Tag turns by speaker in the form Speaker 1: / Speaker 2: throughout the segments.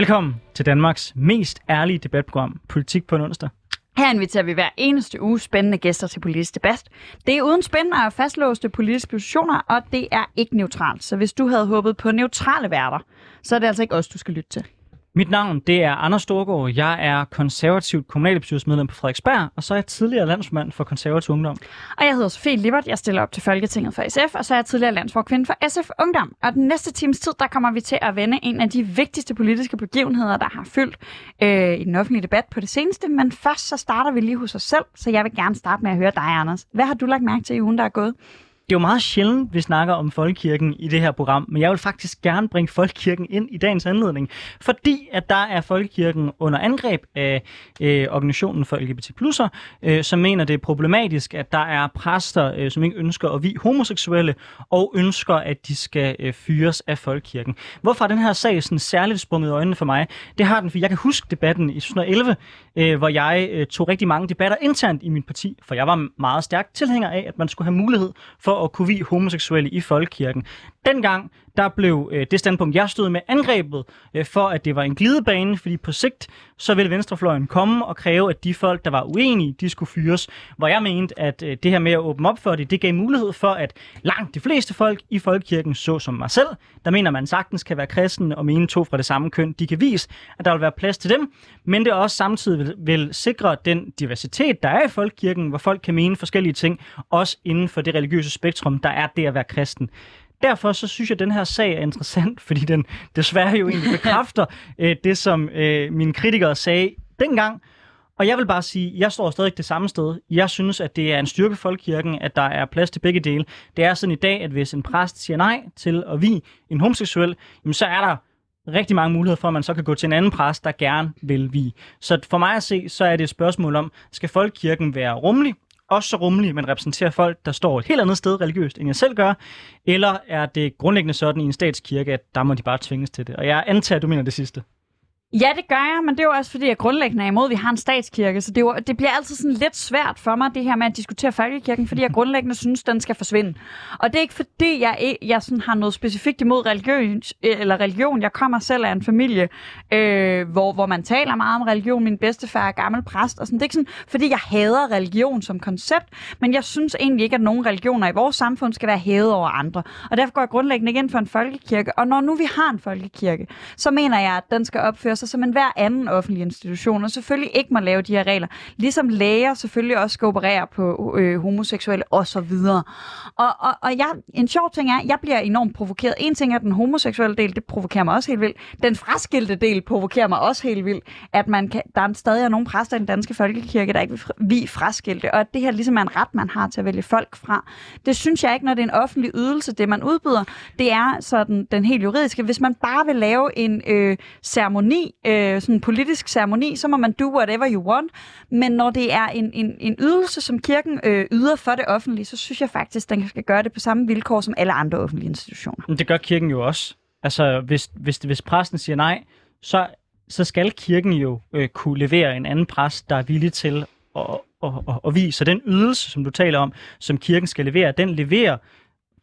Speaker 1: Velkommen til Danmarks mest ærlige debatprogram, Politik på en onsdag.
Speaker 2: Her inviterer vi hver eneste uge spændende gæster til politisk debat. Det er uden spændende og fastlåste politiske positioner, og det er ikke neutralt. Så hvis du havde håbet på neutrale værter, så er det altså ikke os, du skal lytte til.
Speaker 1: Mit navn det er Anders Storgård. Jeg er konservativt kommunalbestyrelsesmedlem på Frederiksberg, og så er jeg tidligere landsmand for konservativ ungdom.
Speaker 2: Og jeg hedder Sofie Libert. Jeg stiller op til Folketinget for SF, og så er jeg tidligere landsforkvinde for SF Ungdom. Og den næste times tid, der kommer vi til at vende en af de vigtigste politiske begivenheder, der har fyldt øh, i den offentlige debat på det seneste. Men først så starter vi lige hos os selv, så jeg vil gerne starte med at høre dig, Anders. Hvad har du lagt mærke til i ugen, der er gået?
Speaker 1: Det er jo meget sjældent, vi snakker om folkekirken i det her program, men jeg vil faktisk gerne bringe folkekirken ind i dagens anledning, fordi at der er folkekirken under angreb af øh, organisationen for LGBT+, øh, som mener, det er problematisk, at der er præster, øh, som ikke ønsker at vi homoseksuelle, og ønsker, at de skal øh, fyres af folkekirken. Hvorfor er den her sag sådan særligt sprunget i øjnene for mig? Det har den, for jeg kan huske debatten i 2011, øh, hvor jeg øh, tog rigtig mange debatter internt i mit parti, for jeg var meget stærk tilhænger af, at man skulle have mulighed for at kunne vi homoseksuelle i folkekirken. Dengang der blev øh, det standpunkt, jeg stod med angrebet øh, for, at det var en glidebane, fordi på sigt så ville venstrefløjen komme og kræve, at de folk, der var uenige, de skulle fyres. Hvor jeg mente, at øh, det her med at åbne op for det, det gav mulighed for, at langt de fleste folk i folkekirken, så som mig selv, der mener man sagtens kan være kristen og mene to fra det samme køn, de kan vise, at der vil være plads til dem, men det også samtidig vil, vil sikre den diversitet, der er i folkekirken, hvor folk kan mene forskellige ting, også inden for det religiøse spektrum, der er det at være kristen derfor så synes jeg, at den her sag er interessant, fordi den desværre jo egentlig bekræfter øh, det, som øh, mine kritikere sagde dengang. Og jeg vil bare sige, jeg står stadig det samme sted. Jeg synes, at det er en styrke for folkekirken, at der er plads til begge dele. Det er sådan i dag, at hvis en præst siger nej til at vi en homoseksuel, jamen så er der rigtig mange muligheder for, at man så kan gå til en anden præst, der gerne vil vi. Så for mig at se, så er det et spørgsmål om, skal folkekirken være rummelig også så rummelig, men repræsenterer folk, der står et helt andet sted religiøst, end jeg selv gør? Eller er det grundlæggende sådan i en statskirke, at der må de bare tvinges til det? Og jeg antager, at du mener det sidste.
Speaker 2: Ja, det gør jeg, men det er jo også fordi, jeg grundlæggende er imod, at vi har en statskirke. Så det, er jo, det bliver altid sådan lidt svært for mig, det her med at diskutere folkekirken, fordi jeg grundlæggende synes, den skal forsvinde. Og det er ikke fordi, jeg, jeg sådan har noget specifikt imod religion, eller religion. Jeg kommer selv af en familie, øh, hvor, hvor man taler meget om religion. Min bedstefar er gammel præst. Og sådan. Det er ikke sådan, fordi jeg hader religion som koncept, men jeg synes egentlig ikke, at nogen religioner i vores samfund skal være hævet over andre. Og derfor går jeg grundlæggende igen for en folkekirke. Og når nu vi har en folkekirke, så mener jeg, at den skal opføre sig som en hver anden offentlig institution, og selvfølgelig ikke må lave de her regler. Ligesom læger selvfølgelig også skal operere på øh, homoseksuelle osv. Og, og, og jeg, en sjov ting er, at jeg bliver enormt provokeret. En ting er, at den homoseksuelle del, det provokerer mig også helt vildt. Den fraskilte del provokerer mig også helt vildt. At man kan, der er stadig er nogle præster i den danske folkekirke, der ikke vil vi fraskilte, og at det her ligesom er en ret, man har til at vælge folk fra. Det synes jeg ikke, når det er en offentlig ydelse, det man udbyder. Det er sådan den helt juridiske. Hvis man bare vil lave en øh, ceremoni øh, sådan en politisk ceremoni, så må man do whatever you want. Men når det er en, en, en ydelse, som kirken øh, yder for det offentlige, så synes jeg faktisk, den skal gøre det på samme vilkår som alle andre offentlige institutioner.
Speaker 1: Men det gør kirken jo også. Altså, hvis, hvis, hvis præsten siger nej, så, så skal kirken jo øh, kunne levere en anden præst, der er villig til at, og, og, og vise. Så den ydelse, som du taler om, som kirken skal levere, den leverer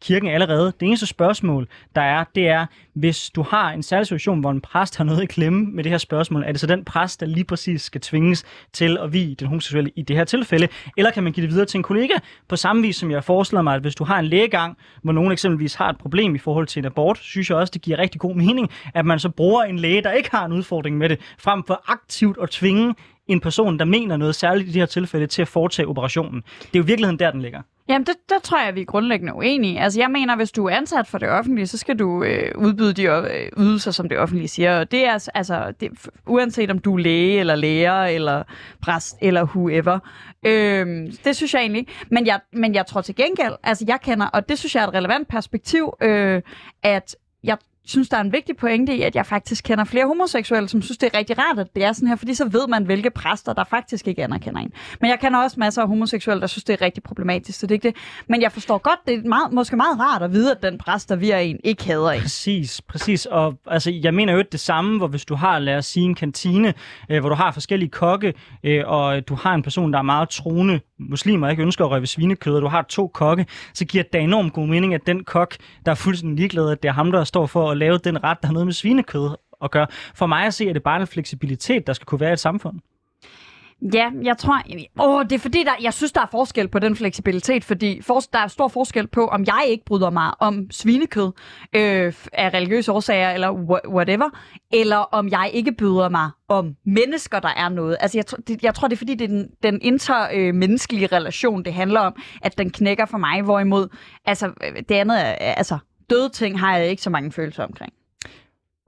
Speaker 1: kirken allerede. Det eneste spørgsmål, der er, det er, hvis du har en særlig situation, hvor en præst har noget i klemme med det her spørgsmål, er det så den præst, der lige præcis skal tvinges til at vi den homoseksuelle i det her tilfælde, eller kan man give det videre til en kollega, på samme vis som jeg forestiller mig, at hvis du har en lægegang, hvor nogen eksempelvis har et problem i forhold til en abort, synes jeg også, det giver rigtig god mening, at man så bruger en læge, der ikke har en udfordring med det, frem for aktivt at tvinge en person, der mener noget særligt i det her tilfælde, til at foretage operationen. Det er jo virkeligheden der, den ligger.
Speaker 2: Jamen, det, der tror jeg, vi er grundlæggende uenige. Altså, jeg mener, hvis du er ansat for det offentlige, så skal du øh, udbyde de øh, ydelser, som det offentlige siger. Og det er altså, det, uanset om du er læge, eller lærer, eller præst, eller whoever. Øh, det synes jeg egentlig. Men jeg, men jeg tror til gengæld, altså jeg kender, og det synes jeg er et relevant perspektiv, øh, at jeg synes, der er en vigtig pointe i, at jeg faktisk kender flere homoseksuelle, som synes, det er rigtig rart, at det er sådan her, fordi så ved man, hvilke præster, der faktisk ikke anerkender en. Men jeg kender også masser af homoseksuelle, der synes, det er rigtig problematisk, så det er ikke det. Men jeg forstår godt, det er meget, måske meget rart at vide, at den præst, der vi er en, ikke hader en.
Speaker 1: Præcis, præcis. Og altså, jeg mener jo det samme, hvor hvis du har, lad os sige, en kantine, øh, hvor du har forskellige kokke, øh, og du har en person, der er meget troende muslimer, ikke ønsker at røve svinekød, og du har to kokke, så giver det da enormt god mening, at den kok, der er fuldstændig ligeglad, at det er ham, der står for at lave den ret, der har noget med svinekød at gøre. For mig at se, er det bare en fleksibilitet, der skal kunne være i et samfund.
Speaker 2: Ja, jeg tror... Åh, det er fordi, der, jeg synes, der er forskel på den fleksibilitet, fordi for, der er stor forskel på, om jeg ikke bryder mig om svinekød øh, af religiøse årsager eller whatever, eller om jeg ikke bryder mig om mennesker, der er noget. Altså, jeg, det, jeg tror, det er fordi, det er den, den intermenneskelige øh, relation, det handler om, at den knækker for mig, hvorimod altså, øh, det andet, altså, døde ting har jeg ikke så mange følelser omkring.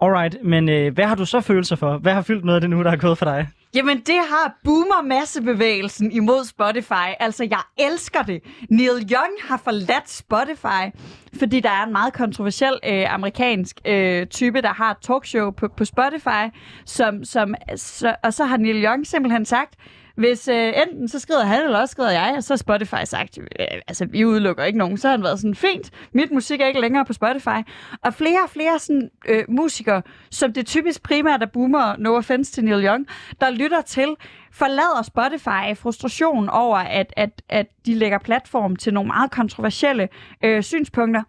Speaker 1: Alright, men øh, hvad har du så følelser for? Hvad har fyldt noget af det nu, der er gået for dig?
Speaker 2: Jamen, det har boomer massebevægelsen imod Spotify. Altså, jeg elsker det. Neil Young har forladt Spotify, fordi der er en meget kontroversiel øh, amerikansk øh, type, der har et talkshow på, på Spotify, som, som, så, og så har Neil Young simpelthen sagt, hvis øh, enten så skrider han, eller også skrider jeg, og så Spotify sagt, øh, altså vi udelukker ikke nogen, så har han været sådan, fint, mit musik er ikke længere på Spotify. Og flere og flere sådan, øh, musikere, som det typisk primært er boomer, no offense til Neil Young, der lytter til, forlader Spotify frustration over, at, at, at de lægger platform til nogle meget kontroversielle øh, synspunkter.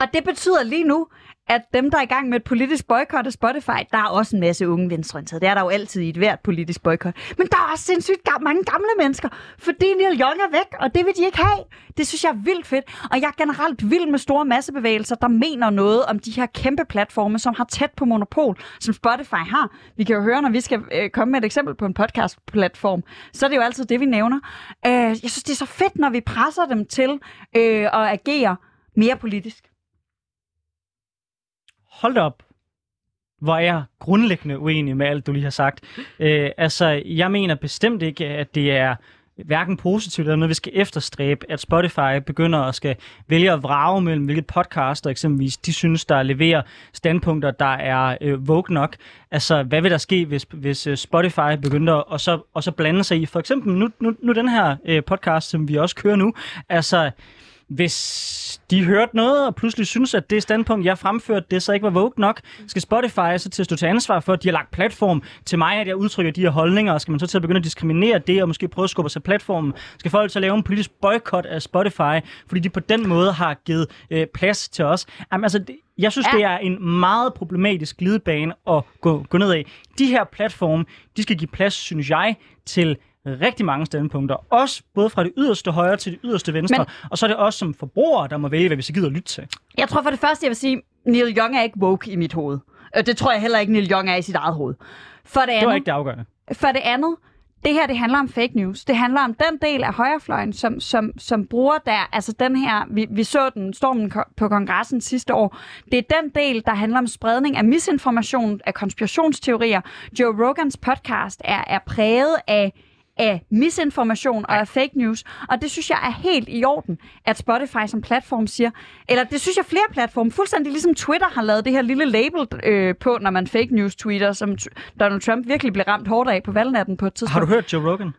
Speaker 2: Og det betyder lige nu, at dem, der er i gang med et politisk boykot af Spotify, der er også en masse unge venstreorienterede. Det er der jo altid i et hvert politisk boykot. Men der er også sindssygt mange gamle mennesker, fordi Neil Young er væk, og det vil de ikke have. Det synes jeg er vildt fedt. Og jeg er generelt vild med store massebevægelser, der mener noget om de her kæmpe platforme, som har tæt på monopol, som Spotify har. Vi kan jo høre, når vi skal øh, komme med et eksempel på en podcast-platform, så er det jo altid det, vi nævner. Øh, jeg synes, det er så fedt, når vi presser dem til øh, at agere mere politisk
Speaker 1: hold op, hvor er jeg grundlæggende uenig med alt, du lige har sagt. Øh, altså, jeg mener bestemt ikke, at det er hverken positivt eller noget, vi skal efterstræbe, at Spotify begynder at skal vælge at vrage mellem, hvilket podcaster eksempelvis de synes, der leverer standpunkter, der er øh, woke nok. Altså, hvad vil der ske, hvis, hvis øh, Spotify begynder at så, og så blande sig i, for eksempel nu, nu, nu den her øh, podcast, som vi også kører nu, altså, hvis de hørte noget, og pludselig synes, at det standpunkt, jeg fremførte, det så ikke var woke nok, skal Spotify så til at stå til ansvar for, at de har lagt platform til mig, at jeg udtrykker de her holdninger, og skal man så til at begynde at diskriminere det, og måske prøve at skubbe sig platformen? Skal folk så lave en politisk boykot af Spotify, fordi de på den måde har givet øh, plads til os? Jamen, altså, det, jeg synes, ja. det er en meget problematisk glidebane at gå, gå ned af. De her platforme, de skal give plads, synes jeg, til rigtig mange standpunkter. Også både fra det yderste højre til det yderste venstre. Men, og så er det også som forbrugere, der må vælge, hvad vi så gider at lytte til.
Speaker 2: Jeg tror for det første, jeg vil sige, Neil Young er ikke woke i mit hoved. Det tror jeg heller ikke, Neil Young er i sit eget hoved. For det, andet,
Speaker 1: det var ikke det afgørende.
Speaker 2: For det andet, det her, det handler om fake news. Det handler om den del af højrefløjen, som, som, som bruger der, altså den her, vi, vi så den stormen på kongressen sidste år. Det er den del, der handler om spredning af misinformation, af konspirationsteorier. Joe Rogans podcast er, er præget af af misinformation og af fake news. Og det synes jeg er helt i orden, at Spotify som platform siger, eller det synes jeg flere platforme, fuldstændig ligesom Twitter har lavet det her lille label øh, på, når man fake news tweeter, som Donald Trump virkelig blev ramt hårdt af på valgnatten på et tidspunkt.
Speaker 1: Har du hørt Joe Rogan?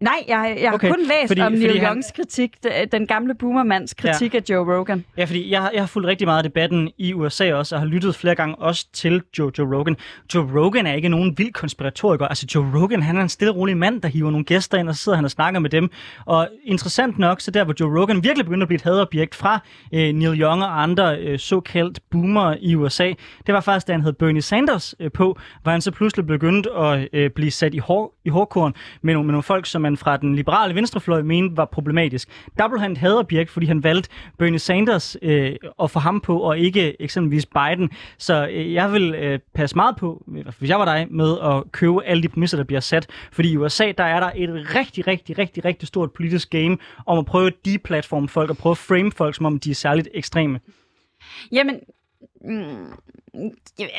Speaker 2: Nej, jeg, jeg okay, har kun læst fordi, om Neil fordi Youngs han... kritik, den gamle boomermands kritik ja. af Joe Rogan.
Speaker 1: Ja, fordi jeg, jeg har fulgt rigtig meget af debatten i USA også, og har lyttet flere gange også til Joe, Joe Rogan. Joe Rogan er ikke nogen vild konspiratoriker. Altså Joe Rogan, han er en stille rolig mand, der hiver nogle gæster ind, og så sidder han og snakker med dem. Og interessant nok, så der hvor Joe Rogan virkelig begyndte at blive et hadobjekt fra øh, Neil Young og andre øh, såkaldt boomer i USA, det var faktisk, da han hed Bernie Sanders øh, på, hvor han så pludselig begyndte at øh, blive sat i, hår, i hårkorn med nogle, med nogle folk, som man fra den liberale venstrefløj mente var problematisk. Doublehand hader Birk, fordi han valgte Bernie Sanders øh, at få ham på, og ikke eksempelvis Biden. Så øh, jeg vil øh, passe meget på, hvis jeg var dig, med at købe alle de præmisser, der bliver sat. Fordi i USA, der er der et rigtig, rigtig, rigtig, rigtig stort politisk game om at prøve at deplatforme folk og prøve at frame folk, som om de er særligt ekstreme.
Speaker 2: Jamen, Mm,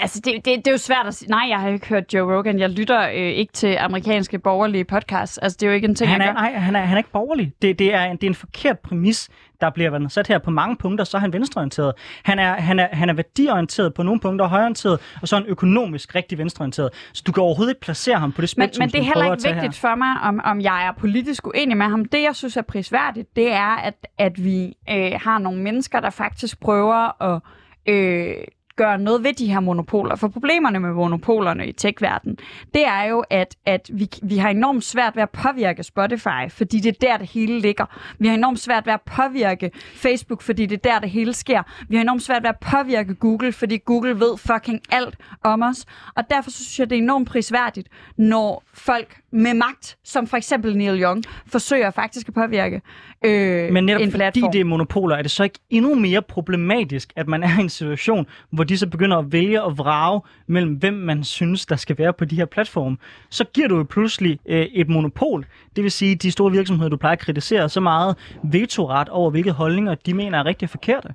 Speaker 2: altså, det, det, det er jo svært at sige. Nej, jeg har ikke hørt Joe Rogan. Jeg lytter øh, ikke til amerikanske borgerlige podcasts. Altså, det er jo ikke en ting,
Speaker 1: han
Speaker 2: er,
Speaker 1: Nej, han er, han er ikke borgerlig. Det, det, er, det er en forkert præmis, der bliver sat her på mange punkter. Så er han venstreorienteret. Han er, han er, han er værdiorienteret på nogle punkter, højorienteret, og så er han økonomisk rigtig venstreorienteret. Så du kan overhovedet ikke placere ham på det spektrum,
Speaker 2: Men, men det er heller ikke vigtigt her. for mig, om, om jeg er politisk uenig med ham. Det, jeg synes er prisværdigt, det er, at, at vi øh, har nogle mennesker, der faktisk prøver at øh, gøre noget ved de her monopoler. For problemerne med monopolerne i tech-verdenen, det er jo, at, at vi, vi har enormt svært ved at påvirke Spotify, fordi det er der, det hele ligger. Vi har enormt svært ved at påvirke Facebook, fordi det er der, det hele sker. Vi har enormt svært ved at påvirke Google, fordi Google ved fucking alt om os. Og derfor så synes jeg, det er enormt prisværdigt, når folk med magt, som for eksempel Neil Young, forsøger faktisk at påvirke øh,
Speaker 1: Men netop
Speaker 2: en
Speaker 1: fordi
Speaker 2: platform.
Speaker 1: det er monopoler, er det så ikke endnu mere problematisk, at man er i en situation, hvor de så begynder at vælge og vrage mellem, hvem man synes, der skal være på de her platforme. Så giver du jo pludselig øh, et monopol. Det vil sige, de store virksomheder, du plejer at kritisere, så meget vetoret over, hvilke holdninger de mener er rigtig forkerte.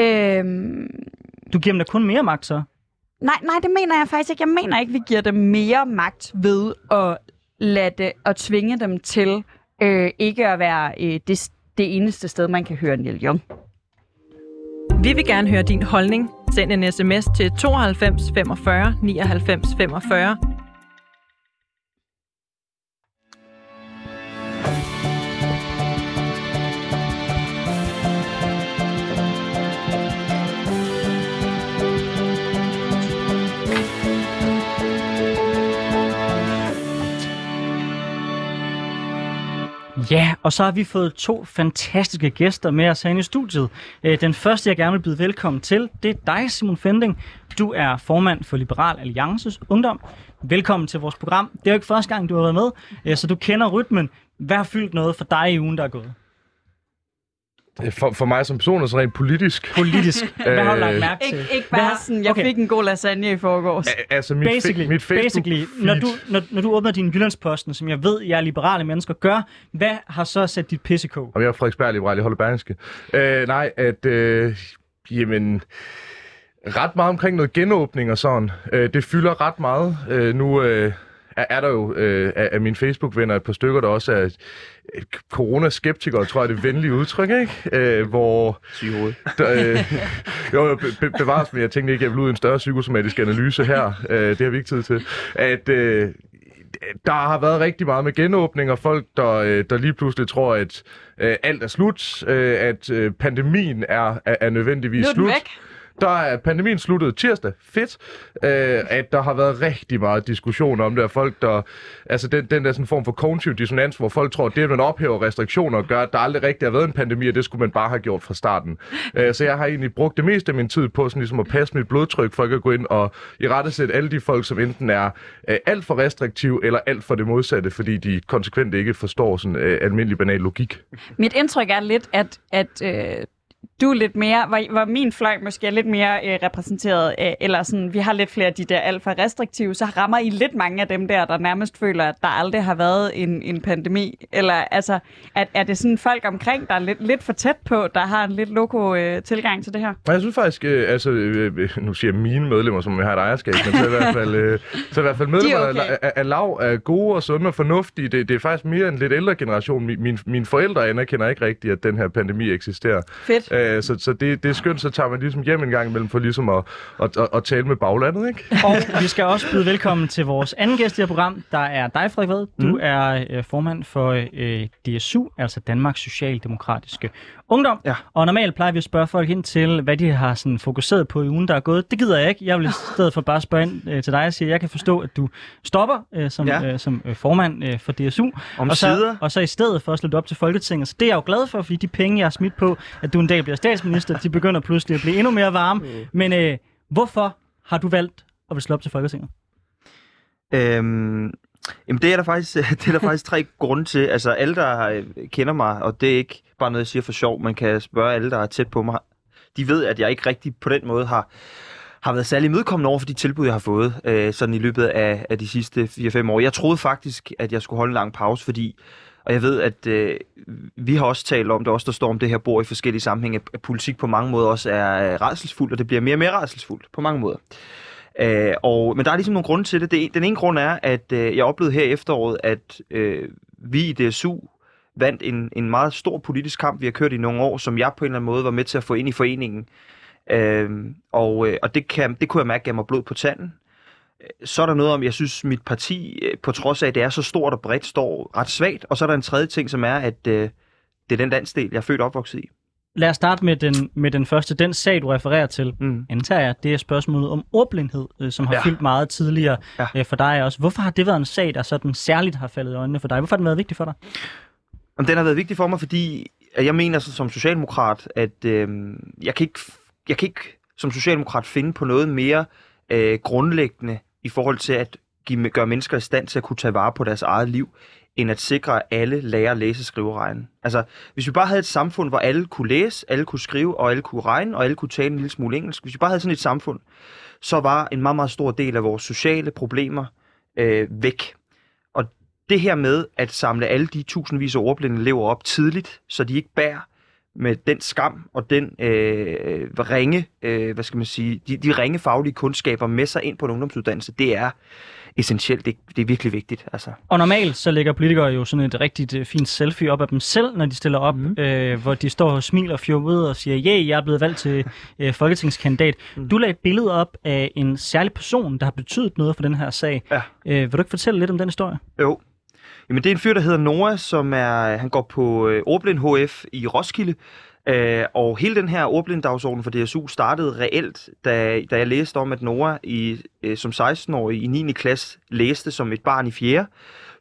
Speaker 2: Øhm,
Speaker 1: Du giver dem da kun mere magt så.
Speaker 2: nej, nej, det mener jeg faktisk ikke. Jeg mener ikke, vi giver dem mere magt ved at lade det, og tvinge dem til øh, ikke at være øh, det, det eneste sted, man kan høre Neil Young.
Speaker 3: Vi vil gerne høre din holdning. Send en sms til 92 45 99 45.
Speaker 1: Ja, og så har vi fået to fantastiske gæster med os herinde i studiet. Øh, den første, jeg gerne vil byde velkommen til, det er dig, Simon Fending. Du er formand for Liberal Alliances Ungdom. Velkommen til vores program. Det er jo ikke første gang, du har været med, øh, så du kender rytmen. Hvad har fyldt noget for dig i ugen, der er gået?
Speaker 4: For, for mig som person er så rent politisk.
Speaker 1: Politisk. Hvad har du lagt mærke til?
Speaker 2: Ikke, ikke bare
Speaker 1: har-
Speaker 2: sådan, jeg
Speaker 1: okay.
Speaker 2: fik en god lasagne i forgårs.
Speaker 4: A- altså mit,
Speaker 1: Basically,
Speaker 4: fe- mit Facebook
Speaker 1: basically når, du, når, når du åbner din Jyllandsposten, som jeg ved, jeg liberale mennesker gør, hvad har så sat dit pisse i kog?
Speaker 4: Og jeg er Frederiksberg Liberal, jeg holder Berlingske. Øh, nej, at... Øh, jamen... Ret meget omkring noget genåbning og sådan. Øh, det fylder ret meget. Øh, nu øh, er, er der jo øh, af, mine Facebook-venner et par stykker, der også er øh, coronaskeptikere, tror jeg, det er et venligt udtryk, ikke? Øh, hvor...
Speaker 5: Syge hoved.
Speaker 4: Der, øh, jo, be, be, bevares, men jeg tænkte ikke, jeg ville ud i en større psykosomatisk analyse her. Øh, det har vi ikke tid til. At øh, der har været rigtig meget med genåbning, og folk, der, øh, der lige pludselig tror, at øh, alt er slut, øh, at øh, pandemien er, er, er nødvendigvis
Speaker 2: Nu er den
Speaker 4: slut.
Speaker 2: væk.
Speaker 4: Der er pandemien sluttet tirsdag. Fedt. Øh, at der har været rigtig meget diskussion om det, og folk, der... Altså den, den der sådan form for cognitive dissonans, hvor folk tror, at det, at man ophæver restriktioner, gør, at der aldrig rigtig har været en pandemi, og det skulle man bare have gjort fra starten. Øh, så jeg har egentlig brugt det meste af min tid på sådan ligesom at passe mit blodtryk, for ikke at gå ind og i rette sætte alle de folk, som enten er øh, alt for restriktive, eller alt for det modsatte, fordi de konsekvent ikke forstår sådan øh, almindelig banal logik.
Speaker 2: Mit indtryk er lidt, at, at øh, du er lidt mere, hvor, hvor min fløj måske er lidt mere øh, repræsenteret, øh, eller sådan, vi har lidt flere af de der alt for restriktive, så rammer I lidt mange af dem der, der nærmest føler, at der aldrig har været en, en pandemi. Eller altså, at, er det sådan folk omkring, der er lidt, lidt for tæt på, der har en lidt loko øh, tilgang til det her?
Speaker 4: Jeg synes faktisk, øh, altså, øh, øh, nu siger jeg mine medlemmer, som jeg har et ejerskab, men så i hvert fald, øh, så i hvert fald medlemmer
Speaker 2: okay.
Speaker 4: af, af, af lav er gode og sunde og fornuftige. Det, det er faktisk mere en lidt ældre generation. Min, min, mine forældre anerkender ikke rigtigt, at den her pandemi eksisterer.
Speaker 2: Fedt.
Speaker 4: Øh, så så det, det er skønt, så tager man ligesom hjem en gang imellem for ligesom at, at, at, at tale med baglandet, ikke?
Speaker 1: Og vi skal også byde velkommen til vores anden gæst i det program, der er dig, Frederik Vad. Du mm. er øh, formand for øh, DSU, altså Danmarks Socialdemokratiske Ungdom.
Speaker 5: Ja.
Speaker 1: Og normalt plejer vi at spørge folk ind til, hvad de har sådan, fokuseret på i ugen, der er gået. Det gider jeg ikke. Jeg vil i stedet for bare spørge ind øh, til dig og sige, at jeg kan forstå, at du stopper øh, som,
Speaker 5: Ja.
Speaker 1: øh, som øh, formand øh, for DSU.
Speaker 5: Om
Speaker 1: og så,
Speaker 5: sider.
Speaker 1: og så i stedet for at slutte op til Folketinget. Så det er jeg jo glad for, fordi de penge, jeg har smidt på, at du en dag bliver statsminister, de begynder pludselig at blive endnu mere varme. Men øh, hvorfor har du valgt at vil slå op til Folketinget?
Speaker 5: Øhm, jamen det er der faktisk, det er der faktisk tre grunde til. Altså alle, der øh, kender mig, og det er ikke bare noget, jeg siger for sjov, man kan spørge alle, der er tæt på mig. De ved, at jeg ikke rigtig på den måde har, har været særlig imødekommende over for de tilbud, jeg har fået øh, sådan i løbet af, af de sidste 4-5 år. Jeg troede faktisk, at jeg skulle holde en lang pause, fordi og jeg ved, at øh, vi har også talt om det, også der står om det her bord i forskellige sammenhænge, at politik på mange måder også er øh, redselsfuldt, og det bliver mere og mere redselsfuldt på mange måder. Øh, og, men der er ligesom nogle grunde til det. det. Den ene grund er, at øh, jeg oplevede her i efteråret, at øh, vi i DSU vandt en, en meget stor politisk kamp, vi har kørt i nogle år, som jeg på en eller anden måde var med til at få ind i foreningen. Øh, og øh, og det, kan, det kunne jeg mærke gav mig blod på tanden. Så er der noget om, jeg synes, mit parti, øh, på trods af, at det er så stort og bredt, står ret svagt. Og så er der en tredje ting, som er, at øh, det er den landsdel, jeg er født og opvokset i.
Speaker 1: Lad os starte med den, med den første. Den sag, du refererer til,
Speaker 5: Mm.
Speaker 1: antager jeg, det er spørgsmålet om ordblindhed, øh, som har ja. Fyldt meget tidligere
Speaker 5: Ja.
Speaker 1: øh, for dig også. Hvorfor har det været en sag, der sådan særligt har faldet i øjnene for dig? Hvorfor har den været vigtig for dig?
Speaker 5: Jamen, den har været vigtig for mig, fordi jeg mener så, som socialdemokrat, at øh, jeg, kan ikke, jeg kan ikke som socialdemokrat finde på noget mere øh, grundlæggende i forhold til at give, gøre mennesker i stand til at kunne tage vare på deres eget liv, end at sikre, at alle lærer at læse, skrive og regne. Altså, hvis vi bare havde et samfund, hvor alle kunne læse, alle kunne skrive, og alle kunne regne, og alle kunne tale en lille smule engelsk, hvis vi bare havde sådan et samfund, så var en meget, meget stor del af vores sociale problemer øh, væk. Og det her med at samle alle de tusindvis af ordblinde elever op tidligt, så de ikke bærer med den skam og den øh, ringe, øh, hvad skal man sige, de, de ringe faglige kundskaber med sig ind på en ungdomsuddannelse, det er essentielt. Det, det er virkelig vigtigt. Altså.
Speaker 1: Og normalt så lægger politikere jo sådan et rigtig øh, fint selfie op af dem selv, når de stiller op, mm. Øh, hvor de står og smiler fjollet og siger, ja, yeah, jeg er blevet valgt til øh, folketingskandidat.
Speaker 5: Mm.
Speaker 1: Du lagde et billede op af en særlig person, der har betydet noget for den her sag.
Speaker 5: Ja.
Speaker 1: Øh, vil du ikke fortælle lidt om den historie?
Speaker 5: Jo. Jamen, det er en fyr, der hedder Noah, som er, han går på øh, Ordblind HF i Roskilde. Øh, og hele den her ordblinddagsorden for DSU startede reelt, da, da jeg læste om, at Nora i, øh, som 16-årig i 9. klasse læste som et barn i 4.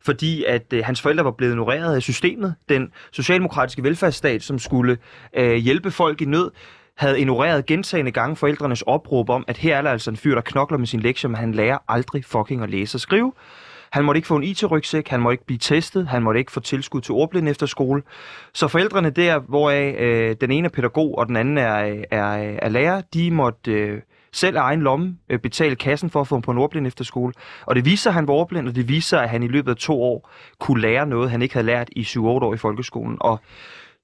Speaker 5: Fordi at øh, hans forældre var blevet ignoreret af systemet. Den socialdemokratiske velfærdsstat, som skulle øh, hjælpe folk i nød, havde ignoreret gentagende gange forældrenes opråb om, at her er der altså en fyr, der knokler med sin lektie, men han lærer aldrig fucking at læse og skrive. Han måtte ikke få en IT-rygsæk, han måtte ikke blive testet, han måtte ikke få tilskud til ordblind efter skole. Så forældrene der, hvoraf øh, den ene er pædagog, og den anden er, er, er lærer, de måtte øh, selv af egen lomme øh, betale kassen for at få ham på en ordblind efter skole. Og det viser, at han var ordblind, og det viser, at han i løbet af to år kunne lære noget, han ikke havde lært i 7-8 år i folkeskolen. Og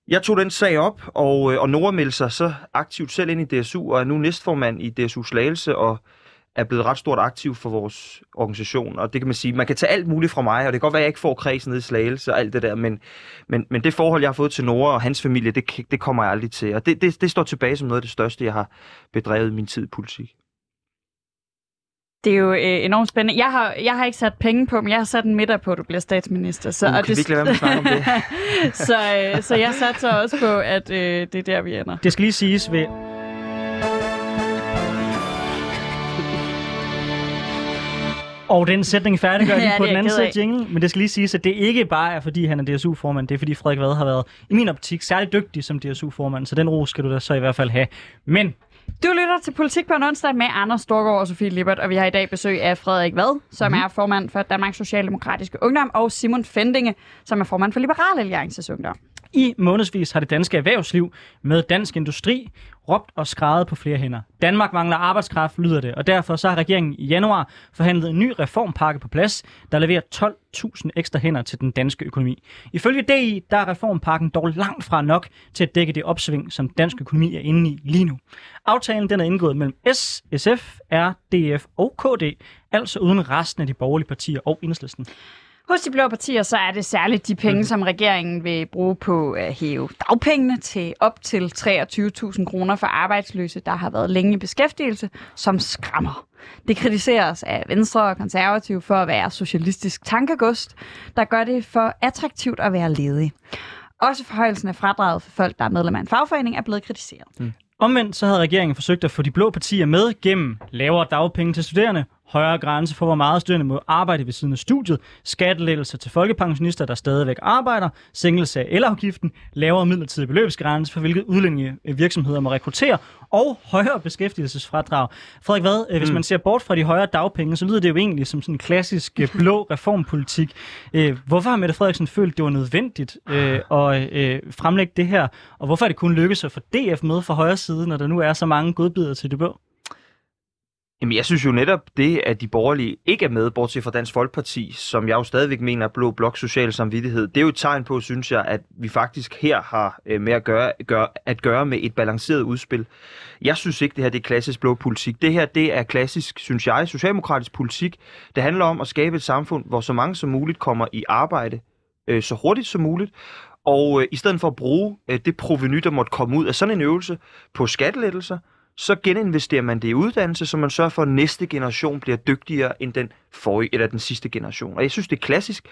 Speaker 5: jeg tog den sag op, og, øh, og Nora meldte sig så aktivt selv ind i DSU, og er nu næstformand i DSU Slagelse, og er blevet ret stort aktiv for vores organisation. Og det kan man sige, man kan tage alt muligt fra mig, og det kan godt være, at jeg ikke får kredsen ned i Slagelse og alt det der, men, men, men det forhold, jeg har fået til Nora og hans familie, det, det kommer jeg aldrig til. Og det, det, det står tilbage som noget af det største, jeg har bedrevet i min tid i politik.
Speaker 2: Det er jo øh, enormt spændende. Jeg har, jeg har ikke sat penge på, men jeg har sat en middag på, at du bliver statsminister. Så,
Speaker 5: Uh, kan vi ikke lade være med at snakke om det?
Speaker 2: så, øh, så jeg satser også på, at øh, det er der, vi ender.
Speaker 1: Det skal lige siges ved... Og den sætning færdiggør lige
Speaker 2: Ja,
Speaker 1: på den anden side
Speaker 2: af.
Speaker 1: jingle, men det skal lige siges, at det ikke bare er, fordi han er DSU-formand, det er, fordi Frederik Vad har været, i min optik, særlig dygtig som DSU-formand, så den ro skal du da så i hvert fald have. Men
Speaker 2: Du lytter til Politik på en onsdag med Anders Storgård og Sofie Lippert, og vi har i dag besøg af Frederik Vad, som mm. er formand for Danmarks Socialdemokratiske Ungdom, og Simon Fendinge, som er formand for Liberal Alliances Ungdom.
Speaker 1: I månedsvis har det danske erhvervsliv med dansk industri råbt og skrevet på flere hænder. Danmark mangler arbejdskraft, lyder det, og derfor så har regeringen i januar forhandlet en ny reformpakke på plads, der leverer 12.000 ekstra hænder til den danske økonomi. Ifølge DI, der er reformpakken dog langt fra nok til at dække det opsving, som dansk økonomi er inde i lige nu. Aftalen den er indgået mellem S, SF, RDF og KD, altså uden resten af de borgerlige partier og enhedslisten.
Speaker 2: Hos de blå partier, så er det særligt de penge, mm. som regeringen vil bruge på at hæve dagpengene til op til 23.000 kroner for arbejdsløse, der har været længe i beskæftigelse, som skræmmer. Det kritiseres af Venstre og Konservative for at være socialistisk tankegost, der gør det for attraktivt at være ledig. Også forhøjelsen af fradraget for folk, der er medlem af en fagforening, er blevet kritiseret.
Speaker 1: Omvendt så havde regeringen forsøgt at få de blå partier med gennem lavere dagpenge til studerende, højere grænse for, hvor meget studerende må arbejde ved siden af studiet, skattelettelser til folkepensionister, der stadigvæk arbejder, sænkelse af elafgiften, lavere midlertidig beløbsgrænse for, hvilke udlændinge øh, virksomheder må rekruttere, og højere beskæftigelsesfradrag. Frederik Vad, øh, hvis
Speaker 5: Mm.
Speaker 1: man ser bort fra de højere dagpenge, så lyder det jo egentlig som sådan en klassisk øh, blå reformpolitik. Hvorfor har Mette Frederiksen følt, det var nødvendigt at fremlægge det her, og hvorfor er det kun lykkedes at få DF med fra højre side, når der nu er så mange godbidder til det blå?
Speaker 5: Jamen, jeg synes jo netop det, at de borgerlige ikke er med, bortset fra Dansk Folkeparti, som jeg jo stadigvæk mener er blå blok social samvittighed, det er jo et tegn på, synes jeg, at vi faktisk her har øh, med at gøre, gøre, at gøre med et balanceret udspil. Jeg synes ikke, det her det er klassisk blå politik. Det her, det er klassisk, synes jeg, socialdemokratisk politik. Det handler om at skabe et samfund, hvor så mange som muligt kommer i arbejde øh, så hurtigt som muligt, og øh, i stedet for at bruge øh, det proveny, der måtte komme ud af sådan en øvelse på skattelettelser, så geninvesterer man det i uddannelse, så man sørger for, at næste generation bliver dygtigere end den forrige, eller den sidste generation. Og jeg synes, det er klassisk.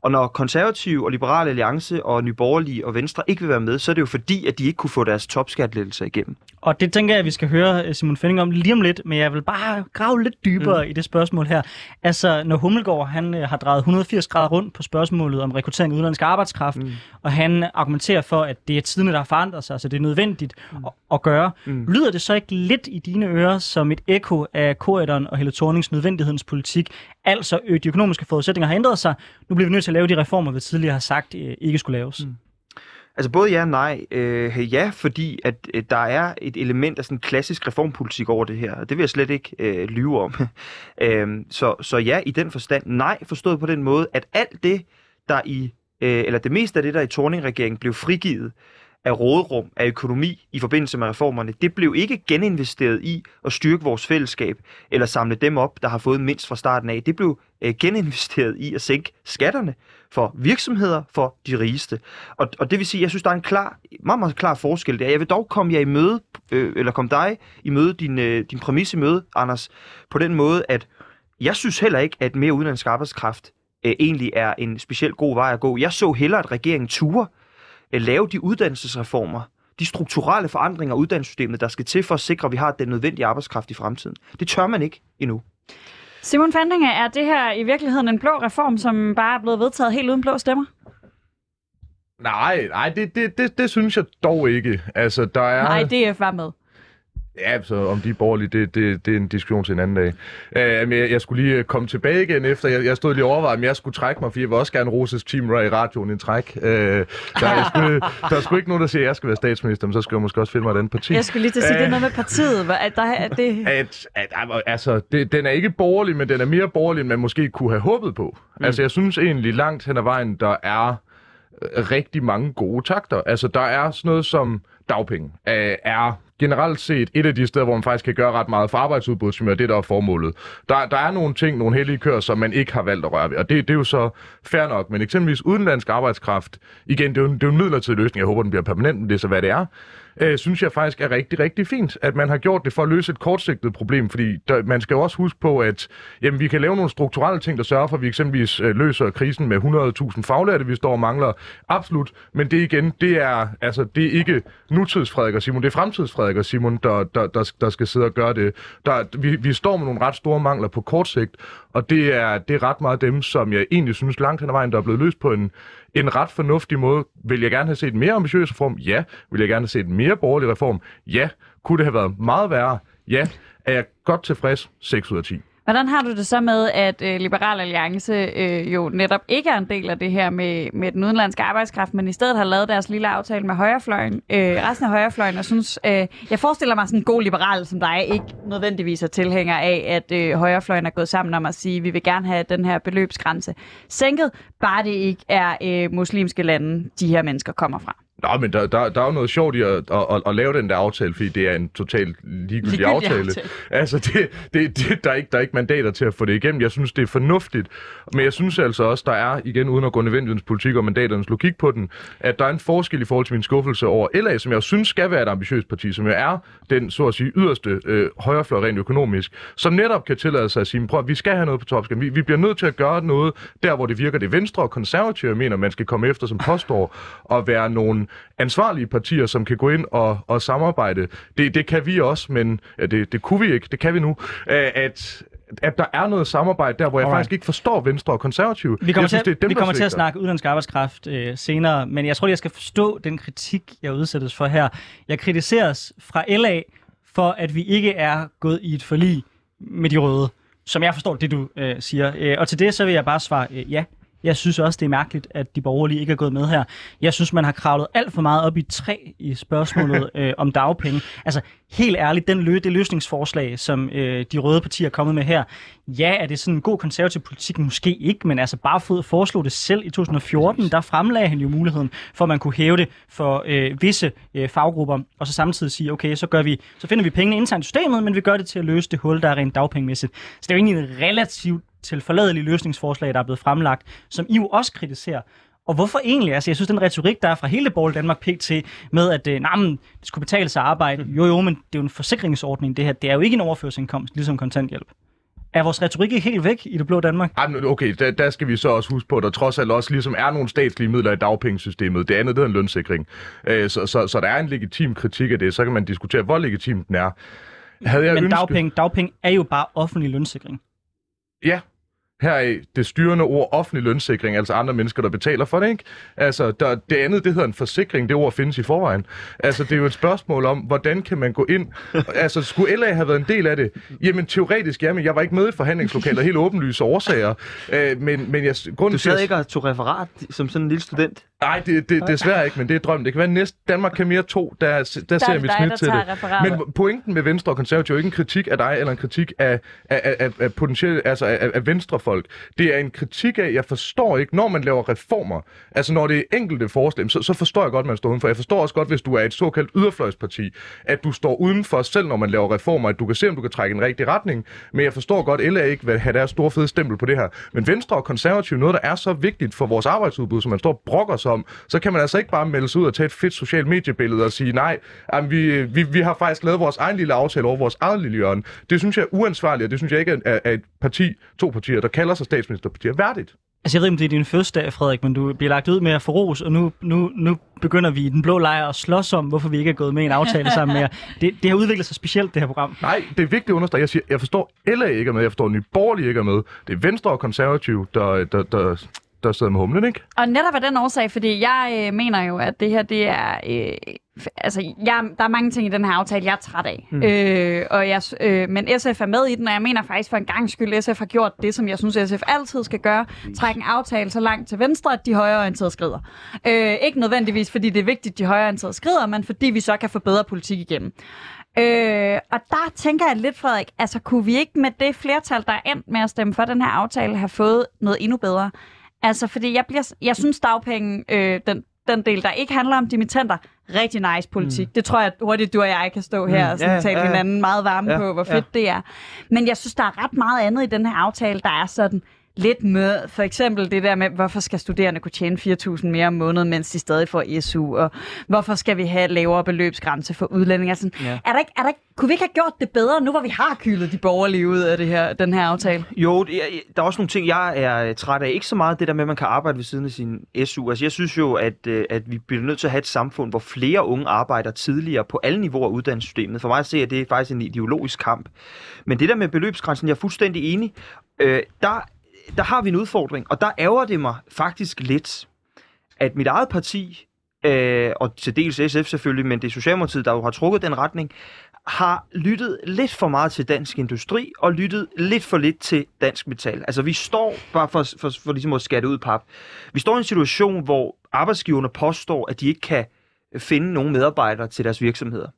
Speaker 5: Og når konservative og liberale alliance og nyborgerlige og venstre ikke vil være med, så er det jo fordi, at de ikke kunne få deres topskatlettelser igennem.
Speaker 1: Og det tænker jeg, at vi skal høre øh, Simon Fending om lige om lidt, men jeg vil bare grave lidt dybere mm. i det spørgsmål her. Altså, når Hummelgaard han, øh, har drejet 180 grader rundt på spørgsmålet om rekruttering af udenlandsk arbejdskraft, mm. og han argumenterer for, at det er tiderne, der har forandret sig, så det er nødvendigt mm. at, at gøre. Mm. Lyder det så ikke lidt i dine ører som et ekko af Korridon og Helle Thornings nødvendighedens politik? Altså, de økonomiske forudsætninger har ændret sig. Nu bliver vi nødt til at lave de reformer, vi tidligere har sagt øh, ikke skulle laves. Mm.
Speaker 5: Altså både ja og nej. Øh, ja, fordi at øh, der er et element af sådan klassisk reformpolitik over det her, og det vil jeg slet ikke øh, lyve om. øh, så, så ja, i den forstand. Nej, forstået på den måde, at alt det, der i, øh, eller det meste af det, der i Torning-regeringen blev frigivet, af rådrum, af økonomi i forbindelse med reformerne, det blev ikke geninvesteret i at styrke vores fællesskab, eller samle dem op, der har fået mindst fra starten af. Det blev øh, geninvesteret i at sænke skatterne for virksomheder, for de rigeste. Og, og det vil sige, jeg synes, der er en klar, meget, meget klar forskel der. Jeg vil dog komme jer i møde, øh, eller komme dig i møde, din, øh, din præmis i møde, Anders, på den måde, at jeg synes heller ikke, at mere udenlandsk arbejdskraft øh, egentlig er en specielt god vej at gå. Jeg så hellere, at regeringen turer øh, lave de uddannelsesreformer, de strukturelle forandringer af uddannelsessystemet, der skal til for at sikre, at vi har den nødvendige arbejdskraft i fremtiden. Det tør man ikke endnu.
Speaker 2: Simon Fandinge, er det her i virkeligheden en blå reform, som bare er blevet vedtaget helt uden blå stemmer?
Speaker 4: Nej, nej, det, det, det, det synes jeg dog ikke. Altså, der er...
Speaker 2: Nej, DF var med.
Speaker 4: Ja, så om de er borgerlige, det, det, det er en diskussion til en anden dag. Men jeg, jeg skulle lige øh, komme tilbage igen efter, jeg, jeg stod lige og overvejede, om jeg skulle trække mig, for jeg vil også gerne roses team i radioen en træk. Uh, der, jeg skulle, der er sgu ikke nogen, der siger, at jeg skal være statsminister, men så skal jeg måske også finde mig et andet parti.
Speaker 2: Jeg skulle lige til at sige, uh, det er noget med partiet. At der, at det...
Speaker 4: At, at, altså, det, den er ikke borgerlig, men den er mere borgerlig, end man måske kunne have håbet på. Mm. Altså, jeg synes egentlig langt hen ad vejen, der er rigtig mange gode takter. Altså, der er sådan noget som dagpenge, er generelt set et af de steder, hvor man faktisk kan gøre ret meget for arbejdsudbud, som er det, der er formålet. Der, der er nogle ting, nogle hellige kører, som man ikke har valgt at røre ved, og det, det er jo så fair nok. Men eksempelvis udenlandsk arbejdskraft, igen, det er jo, det er jo en midlertidig løsning. Jeg håber, den bliver permanent, men det er så, hvad det er øh, synes jeg faktisk er rigtig, rigtig fint, at man har gjort det for at løse et kortsigtet problem, fordi der, man skal jo også huske på, at jamen, vi kan lave nogle strukturelle ting, der sørger for, at vi eksempelvis øh, løser krisen med 100.000 faglærte, vi står og mangler. Absolut. Men det igen, det er, altså, det er ikke nutidsfrederik og Simon, det er fremtidsfrederik og Simon, der, der, der, der skal sidde og gøre det. Der, vi, vi står med nogle ret store mangler på kort sigt, og det er, det er ret meget dem, som jeg egentlig synes langt hen ad vejen, der er blevet løst på en, en ret fornuftig måde. Vil jeg gerne have set en mere ambitiøs reform? Ja. Vil jeg gerne have set en mere borgerlig reform? Ja. Kunne det have været meget værre? Ja. Er jeg godt tilfreds? 6 ud af 10.
Speaker 2: Hvordan har du det så med, at øh, Liberal Alliance øh, jo netop ikke er en del af det her med, med den udenlandske arbejdskraft, men i stedet har lavet deres lille aftale med højrefløjen, øh, resten af højrefløjen, og synes, øh, jeg forestiller mig sådan en god liberal som dig, ikke nødvendigvis er tilhænger af, at øh, højrefløjen er gået sammen om at sige, at vi vil gerne have den her beløbsgrænse sænket, bare det ikke er øh, muslimske lande, de her mennesker kommer fra.
Speaker 4: Nå, men der, der, der er jo noget sjovt i at, at, at, at lave den der aftale, fordi det er en totalt ligegyldig, aftale. aftale. Altså, det, det, det, der, er ikke, der er ikke mandater til at få det igennem. Jeg synes, det er fornuftigt. Men jeg synes altså også, der er, igen uden at gå nødvendighedens politik og mandaternes logik på den, at der er en forskel i forhold til min skuffelse over LA, som jeg synes skal være et ambitiøst parti, som jo er den, så at sige, yderste øh, højrefløj rent økonomisk, som netop kan tillade sig at sige, prøv vi skal have noget på topskatten. Vi, vi bliver nødt til at gøre noget der, hvor det virker. Det venstre og konservative mener, man skal komme efter som påstår og være nogle ansvarlige partier, som kan gå ind og, og samarbejde. Det, det kan vi også, men ja, det, det kunne vi ikke. Det kan vi nu. At, at der er noget samarbejde der, hvor jeg Alright. faktisk ikke forstår Venstre og Konservative.
Speaker 1: Vi kommer, jeg synes, til, det er dem, vi kommer til at snakke udenlandsk arbejdskraft øh, senere, men jeg tror, jeg skal forstå den kritik, jeg udsættes for her. Jeg kritiseres fra LA for, at vi ikke er gået i et forlig med de røde, som jeg forstår det, du øh, siger. Øh, og til det så vil jeg bare svare øh, ja. Jeg synes også, det er mærkeligt, at de borgerlige ikke er gået med her. Jeg synes, man har kravlet alt for meget op i træ i spørgsmålet øh, om dagpenge. Altså, helt ærligt, den lø- det løsningsforslag, som øh, de røde partier er kommet med her, ja, er det sådan en god konservativ politik? Måske ikke, men altså bare fået foreslå det selv i 2014, der fremlagde han jo muligheden for, at man kunne hæve det for øh, visse øh, faggrupper, og så samtidig sige, okay, så, gør vi, så finder vi pengene internt i systemet, men vi gør det til at løse det hul, der er rent dagpengemæssigt. Så det er jo egentlig en relativt til forladelige løsningsforslag, der er blevet fremlagt, som I jo også kritiserer. Og hvorfor egentlig? Altså, jeg synes, den retorik, der er fra hele Borg Danmark PT med, at øh, nah, men, det skulle betale sig arbejde. Jo, jo, men det er jo en forsikringsordning, det her. Det er jo ikke en overførselsindkomst, ligesom kontanthjælp. Er vores retorik ikke helt væk i det blå Danmark?
Speaker 4: Ej, men okay, der, der skal vi så også huske på, at der trods alt også ligesom er nogle statslige midler i dagpengesystemet. Det andet, det er en lønssikring. Øh, så, så, så der er en legitim kritik af det. Så kan man diskutere, hvor legitim den er. Havde jeg
Speaker 1: Men
Speaker 4: ønsket...
Speaker 1: dagpenge, dagpenge er jo bare offentlig lønsikring.
Speaker 4: Ja, heraf det styrende ord offentlig lønssikring, altså andre mennesker, der betaler for det, ikke? Altså, der, det andet, det hedder en forsikring, det ord findes i forvejen. Altså, det er jo et spørgsmål om, hvordan kan man gå ind... Altså, skulle LA have været en del af det? Jamen, teoretisk, ja, men jeg var ikke med i forhandlingslokalet helt åbenlyse årsager. Øh, men, men jeg, grunden
Speaker 5: Du
Speaker 4: til,
Speaker 5: sad
Speaker 4: at-
Speaker 5: ikke og tog referat som sådan en lille student.
Speaker 4: Nej, det, det, desværre ikke, men det er drøm. Det kan være næste Danmark kan mere to, der, der, der ser
Speaker 2: er dig,
Speaker 4: snit til det.
Speaker 2: referatet.
Speaker 4: Men pointen med Venstre og Konservative er ikke en kritik af dig, eller en kritik af, af, af, af, potentielle, altså af, af venstrefolk. Det er en kritik af, jeg forstår ikke, når man laver reformer, altså når det er enkelte forslag, så, så forstår jeg godt, man står udenfor. Jeg forstår også godt, hvis du er et såkaldt yderfløjsparti, at du står udenfor selv, når man laver reformer, at du kan se, om du kan trække en rigtig retning. Men jeg forstår godt, LA ikke vil have deres store fede stempel på det her. Men Venstre og Konservative, noget der er så vigtigt for vores arbejdsudbud, som man står og brokker sig om, så kan man altså ikke bare melde sig ud og tage et fedt socialt mediebillede og sige, nej, jamen, vi, vi, vi har faktisk lavet vores egen lille aftale over vores eget lille hjørne. Det synes jeg er uansvarligt, og det synes jeg ikke er, er et parti, to partier, der kalder sig statsministerpartier, værdigt.
Speaker 1: Altså, jeg ved ikke, om det er din fødselsdag, Frederik, men du bliver lagt ud med at få ros, og nu, nu, nu begynder vi i den blå lejr at slås om, hvorfor vi ikke er gået med i en aftale sammen mere. Det, det har udviklet sig specielt, det her program.
Speaker 4: Nej, det er vigtigt at understrege. Jeg siger, jeg forstår LA ikke er med, jeg forstår Nye Borgerlige ikke er med. Det er Venstre og Konservative, der, der, der, der sidder med humlen, ikke?
Speaker 2: Og netop af den årsag, fordi jeg øh, mener jo, at det her, det er... Øh, altså, jeg, der er mange ting i den her aftale, jeg er træt af. Mm. Øh, og jeg, øh, men SF er med i den, og jeg mener faktisk for en gang skyld, SF har gjort det, som jeg synes, SF altid skal gøre. Trække en aftale så langt til venstre, at de højreorienterede skrider. Øh, ikke nødvendigvis, fordi det er vigtigt, at de højreorienterede skrider, men fordi vi så kan få bedre politik igennem. Øh, og der tænker jeg lidt, Frederik, altså kunne vi ikke med det flertal, der er endt med at stemme for den her aftale, have fået noget endnu bedre? Altså, fordi jeg, bliver, jeg synes dagpenge, øh, den, den del, der ikke handler om dimittenter, rigtig nice politik. Mm. Det tror jeg hurtigt, du og jeg kan stå her mm. og sådan,
Speaker 5: Ja,
Speaker 2: ja, tale
Speaker 5: ja, ja.
Speaker 2: hinanden meget varme
Speaker 5: Ja,
Speaker 2: på, hvor
Speaker 5: ja.
Speaker 2: fedt det er. Men jeg synes, der er ret meget andet i den her aftale, der er sådan lidt med. For eksempel det der med, hvorfor skal studerende kunne tjene 4.000 mere om måneden, mens de stadig får SU, og hvorfor skal vi have lavere beløbsgrænse for udlændinge? Altså,
Speaker 5: Ja.
Speaker 2: er der ikke, er der ikke, kunne vi ikke have gjort det bedre, nu hvor vi har kylet de borgerlige ud af det her, den her aftale?
Speaker 5: Jo, er, der er også nogle ting, jeg er øh, træt af. Ikke så meget det der med, at man kan arbejde ved siden af sin SU. Altså, jeg synes jo, at, øh, at vi bliver nødt til at have et samfund, hvor flere unge arbejder tidligere på alle niveauer af uddannelsessystemet. For mig at se, at det er faktisk en ideologisk kamp. Men det der med beløbsgrænsen, jeg er fuldstændig enig. Øh, der, der har vi en udfordring, og der ærger det mig faktisk lidt, at mit eget parti, øh, og til dels SF selvfølgelig, men det er Socialdemokratiet, der jo har trukket den retning, har lyttet lidt for meget til dansk industri, og lyttet lidt for lidt til dansk metal. Altså vi står, bare for, for, for ligesom at skære det ud pap, vi står i en situation, hvor arbejdsgiverne påstår, at de ikke kan finde nogen medarbejdere til deres virksomheder.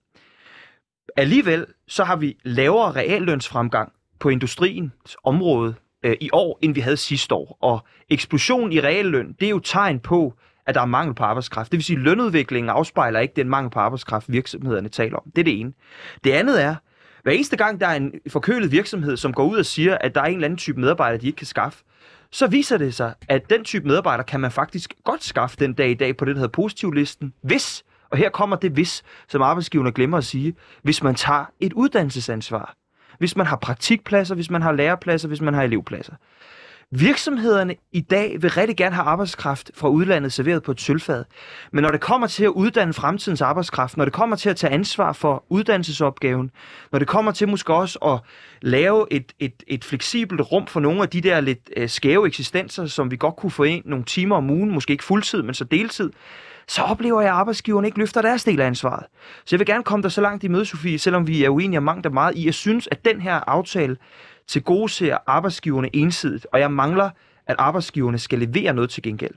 Speaker 5: Alligevel så har vi lavere reallønsfremgang på industriens område øh, i år, end vi havde sidste år. Og eksplosion i realløn, det er jo tegn på, at der er mangel på arbejdskraft. Det vil sige, at lønudviklingen afspejler ikke den mangel på arbejdskraft, virksomhederne taler om. Det er det ene. Det andet er, hver eneste gang, der er en forkølet virksomhed, som går ud og siger, at der er en eller anden type medarbejder, de ikke kan skaffe, så viser det sig, at den type medarbejder kan man faktisk godt skaffe den dag i dag på det, der hedder positivlisten, hvis, og her kommer det hvis, som arbejdsgiverne glemmer at sige, hvis man tager et uddannelsesansvar. Hvis man har praktikpladser, hvis man har lærepladser, hvis man har elevpladser. Virksomhederne i dag vil rigtig gerne have arbejdskraft fra udlandet serveret på et sølvfad. Men når det kommer til at uddanne fremtidens arbejdskraft, når det kommer til at tage ansvar for uddannelsesopgaven, når det kommer til måske også at lave et, et, et fleksibelt rum for nogle af de der lidt øh, skæve eksistenser, som vi godt kunne få ind nogle timer om ugen, måske ikke fuldtid, men så deltid, så oplever jeg, at arbejdsgiverne ikke løfter deres del af ansvaret. Så jeg vil gerne komme dig så langt i møde, Sofie, selvom vi er uenige om mangt og meget i. Jeg synes, at den her aftale til gode ser arbejdsgiverne ensidigt, og jeg mangler, at arbejdsgiverne skal levere noget til gengæld.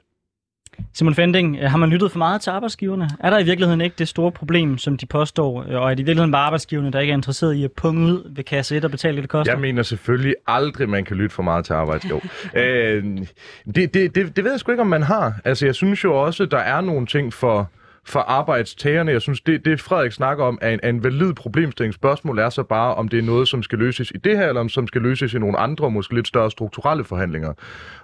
Speaker 1: Simon Fending, øh, har man lyttet for meget til arbejdsgiverne? Er der i virkeligheden ikke det store problem, som de påstår, øh, og er det i virkeligheden bare arbejdsgiverne, der ikke er interesseret i at punge ud ved kasse 1 og betale det, det koster?
Speaker 4: Jeg mener selvfølgelig aldrig, man kan lytte for meget til arbejdsgiver. øh, det, det, det, det ved jeg sgu ikke, om man har. Altså, jeg synes jo også, der er nogle ting for, for arbejdstagerne. Jeg synes, det, det Frederik snakker om, er en, er en valid problemstilling. Spørgsmålet er så bare, om det er noget, som skal løses i det her, eller om som skal løses i nogle andre, måske lidt større strukturelle forhandlinger.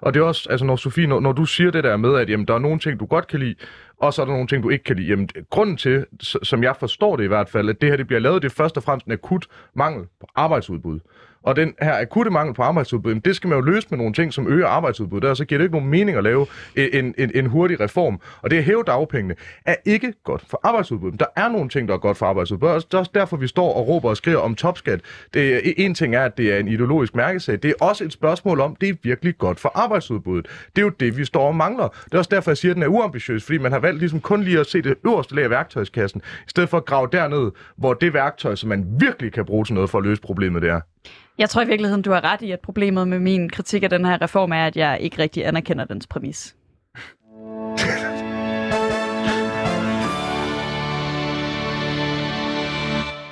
Speaker 4: Og det er også, altså når Sofie, når, når du siger det der med, at jamen, der er nogle ting, du godt kan lide, og så er der nogle ting, du ikke kan lide. Jamen, grunden til, som jeg forstår det i hvert fald, at det her det bliver lavet, det er først og fremmest en akut mangel på arbejdsudbud og den her akutte mangel på arbejdsudbud, det skal man jo løse med nogle ting, som øger arbejdsudbuddet, og så giver det ikke nogen mening at lave en, en, en hurtig reform. Og det at hæve dagpengene er ikke godt for arbejdsudbuddet. Der er nogle ting, der er godt for arbejdsudbuddet, og det er også derfor, vi står og råber og skriver om topskat. Det, e, en ting er, at det er en ideologisk mærkesag. Det er også et spørgsmål om, det er virkelig godt for arbejdsudbuddet. Det er jo det, vi står og mangler. Det er også derfor, jeg siger, at den er uambitiøs, fordi man har valgt ligesom kun lige at se det øverste lag af værktøjskassen, i stedet for at grave derned, hvor det værktøj, som man virkelig kan bruge til noget for at løse problemet, det er.
Speaker 2: Jeg tror i virkeligheden, du har ret i, at problemet med min kritik af den her reform er, at jeg ikke rigtig anerkender dens præmis.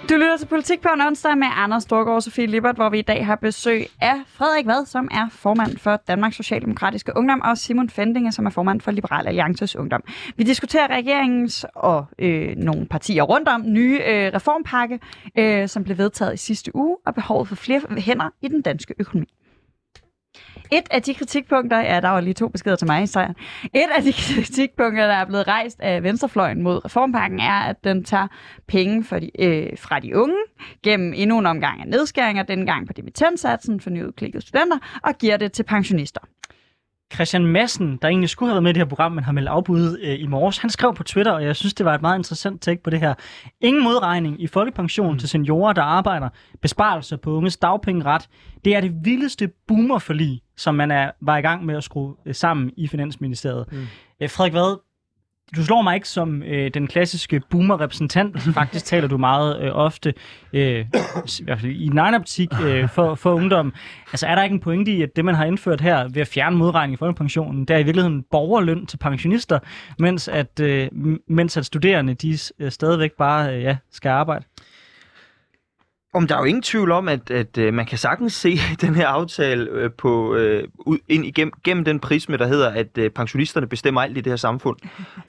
Speaker 2: Du lytter til Politik på en onsdag med Anders Storgård og Sofie Lippert, hvor vi i dag har besøg af Frederik Vad, som er formand for Danmarks Socialdemokratiske Ungdom, og Simon Fendinge, som er formand for Liberal Alliances Ungdom. Vi diskuterer regeringens og øh, nogle partier rundt om nye øh, reformpakke, øh, som blev vedtaget i sidste uge, og behovet for flere hænder i den danske økonomi. Et af de kritikpunkter, ja, der var lige to beskeder til mig i sejren. Et af de kritikpunkter, der er blevet rejst af Venstrefløjen mod reformpakken, er, at den tager penge for de, øh, fra de unge gennem endnu en omgang af nedskæringer, denne gang på dimittensatsen for nyudklikkede studenter, og giver det til pensionister.
Speaker 1: Christian Madsen, der egentlig skulle have været med i det her program, men har meldt afbud øh, i morges, han skrev på Twitter, og jeg synes, det var et meget interessant take på det her. Ingen modregning i folkepension mm. til seniorer, der arbejder. Besparelser på unges dagpengeret. Det er det vildeste boomerforlig, som man er, var i gang med at skrue øh, sammen i Finansministeriet. Mm. Øh, Frederik Vad, du slår mig ikke som øh, den klassiske boomer-repræsentant. Faktisk taler du meget øh, ofte, øh, i hvert fald i din egen optik, øh, for, for ungdom. Altså er der ikke en pointe i, at det, man har indført her ved at fjerne modregning i folkepensionen, det er i virkeligheden borgerløn til pensionister, mens at, øh, mens at studerende de øh, stadigvæk bare øh, ja, skal arbejde?
Speaker 5: Om der er jo ingen tvivl om, at, at øh, man kan sagtens se den her aftale øh, på, øh, ud, ind igennem, gennem den prisme, der hedder, at øh, pensionisterne bestemmer alt i det her samfund.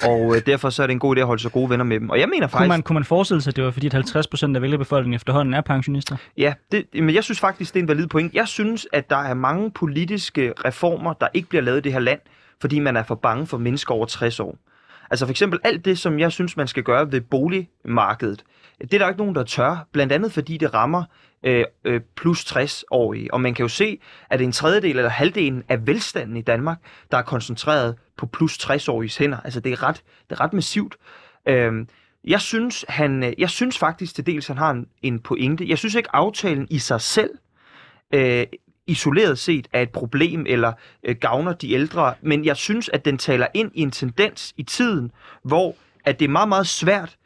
Speaker 5: Og øh, derfor så er det en god idé at holde sig gode venner med dem. Og jeg mener
Speaker 1: Kunne
Speaker 5: faktisk...
Speaker 1: man, kunne man forestille sig, at det var fordi, at 50 procent af vælgerbefolkningen efterhånden er pensionister?
Speaker 5: Ja, det, men jeg synes faktisk, det er en valid point. Jeg synes, at der er mange politiske reformer, der ikke bliver lavet i det her land, fordi man er for bange for mennesker over 60 år. Altså for eksempel alt det, som jeg synes, man skal gøre ved boligmarkedet. Det er der ikke nogen, der tør, blandt andet fordi det rammer øh, øh, plus 60-årige. Og man kan jo se, at en tredjedel eller halvdelen af velstanden i Danmark, der er koncentreret på plus 60-åriges hænder. Altså det er ret, det er ret massivt. Øh, jeg synes, han, øh, jeg synes faktisk til dels, han har en, en pointe. Jeg synes ikke, aftalen i sig selv øh, isoleret set er et problem eller øh, gavner de ældre, men jeg synes, at den taler ind i en tendens i tiden, hvor at det er meget, meget svært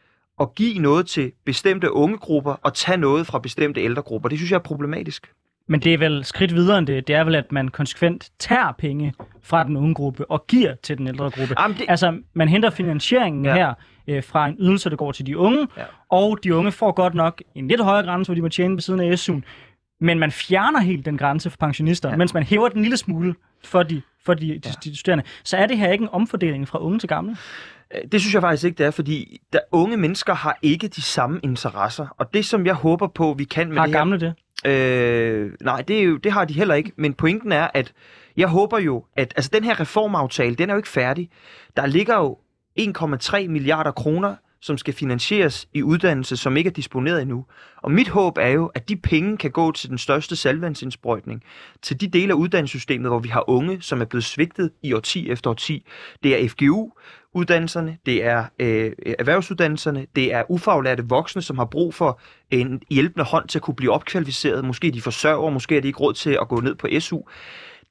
Speaker 5: at give noget til bestemte unge grupper og tage noget fra bestemte ældre grupper. Det synes jeg er problematisk.
Speaker 1: Men det er vel skridt videre end det. Det er vel, at man konsekvent tager penge fra den unge gruppe og giver til den ældre gruppe.
Speaker 5: Jamen, det-
Speaker 1: Altså, man henter finansieringen
Speaker 5: Ja.
Speaker 1: her øh, fra en ydelse, der går til de unge,
Speaker 5: Ja.
Speaker 1: og de unge får godt nok en lidt højere grænse, hvor de må tjene ved siden af SU'en. Men man fjerner helt den grænse for pensionister,
Speaker 5: Ja.
Speaker 1: mens man hæver den en lille smule for de, for de, de, de studerende. Så er det her ikke en omfordeling fra unge til gamle?
Speaker 5: Øh, Det synes jeg faktisk ikke, det er, fordi der, unge mennesker har ikke de samme interesser. Og det, som jeg håber på, vi kan med
Speaker 1: Har
Speaker 5: det her...
Speaker 1: gamle det?
Speaker 5: Øh, nej, det, er jo, det har de heller ikke. Men pointen er, at jeg håber jo, at altså, den her reformaftale, den er jo ikke færdig. Der ligger jo 1,3 milliarder kroner, som skal finansieres i uddannelse, som ikke er disponeret endnu. Og mit håb er jo, at de penge kan gå til den største salvandsindsprøjtning, til de dele af uddannelsessystemet, hvor vi har unge, som er blevet svigtet i årti efter årti. Det er FGU, uddannelserne, det er øh, erhvervsuddannelserne, det er ufaglærte voksne, som har brug for en hjælpende hånd til at kunne blive opkvalificeret. Måske de forsørger, måske er de ikke råd til at gå ned på SU.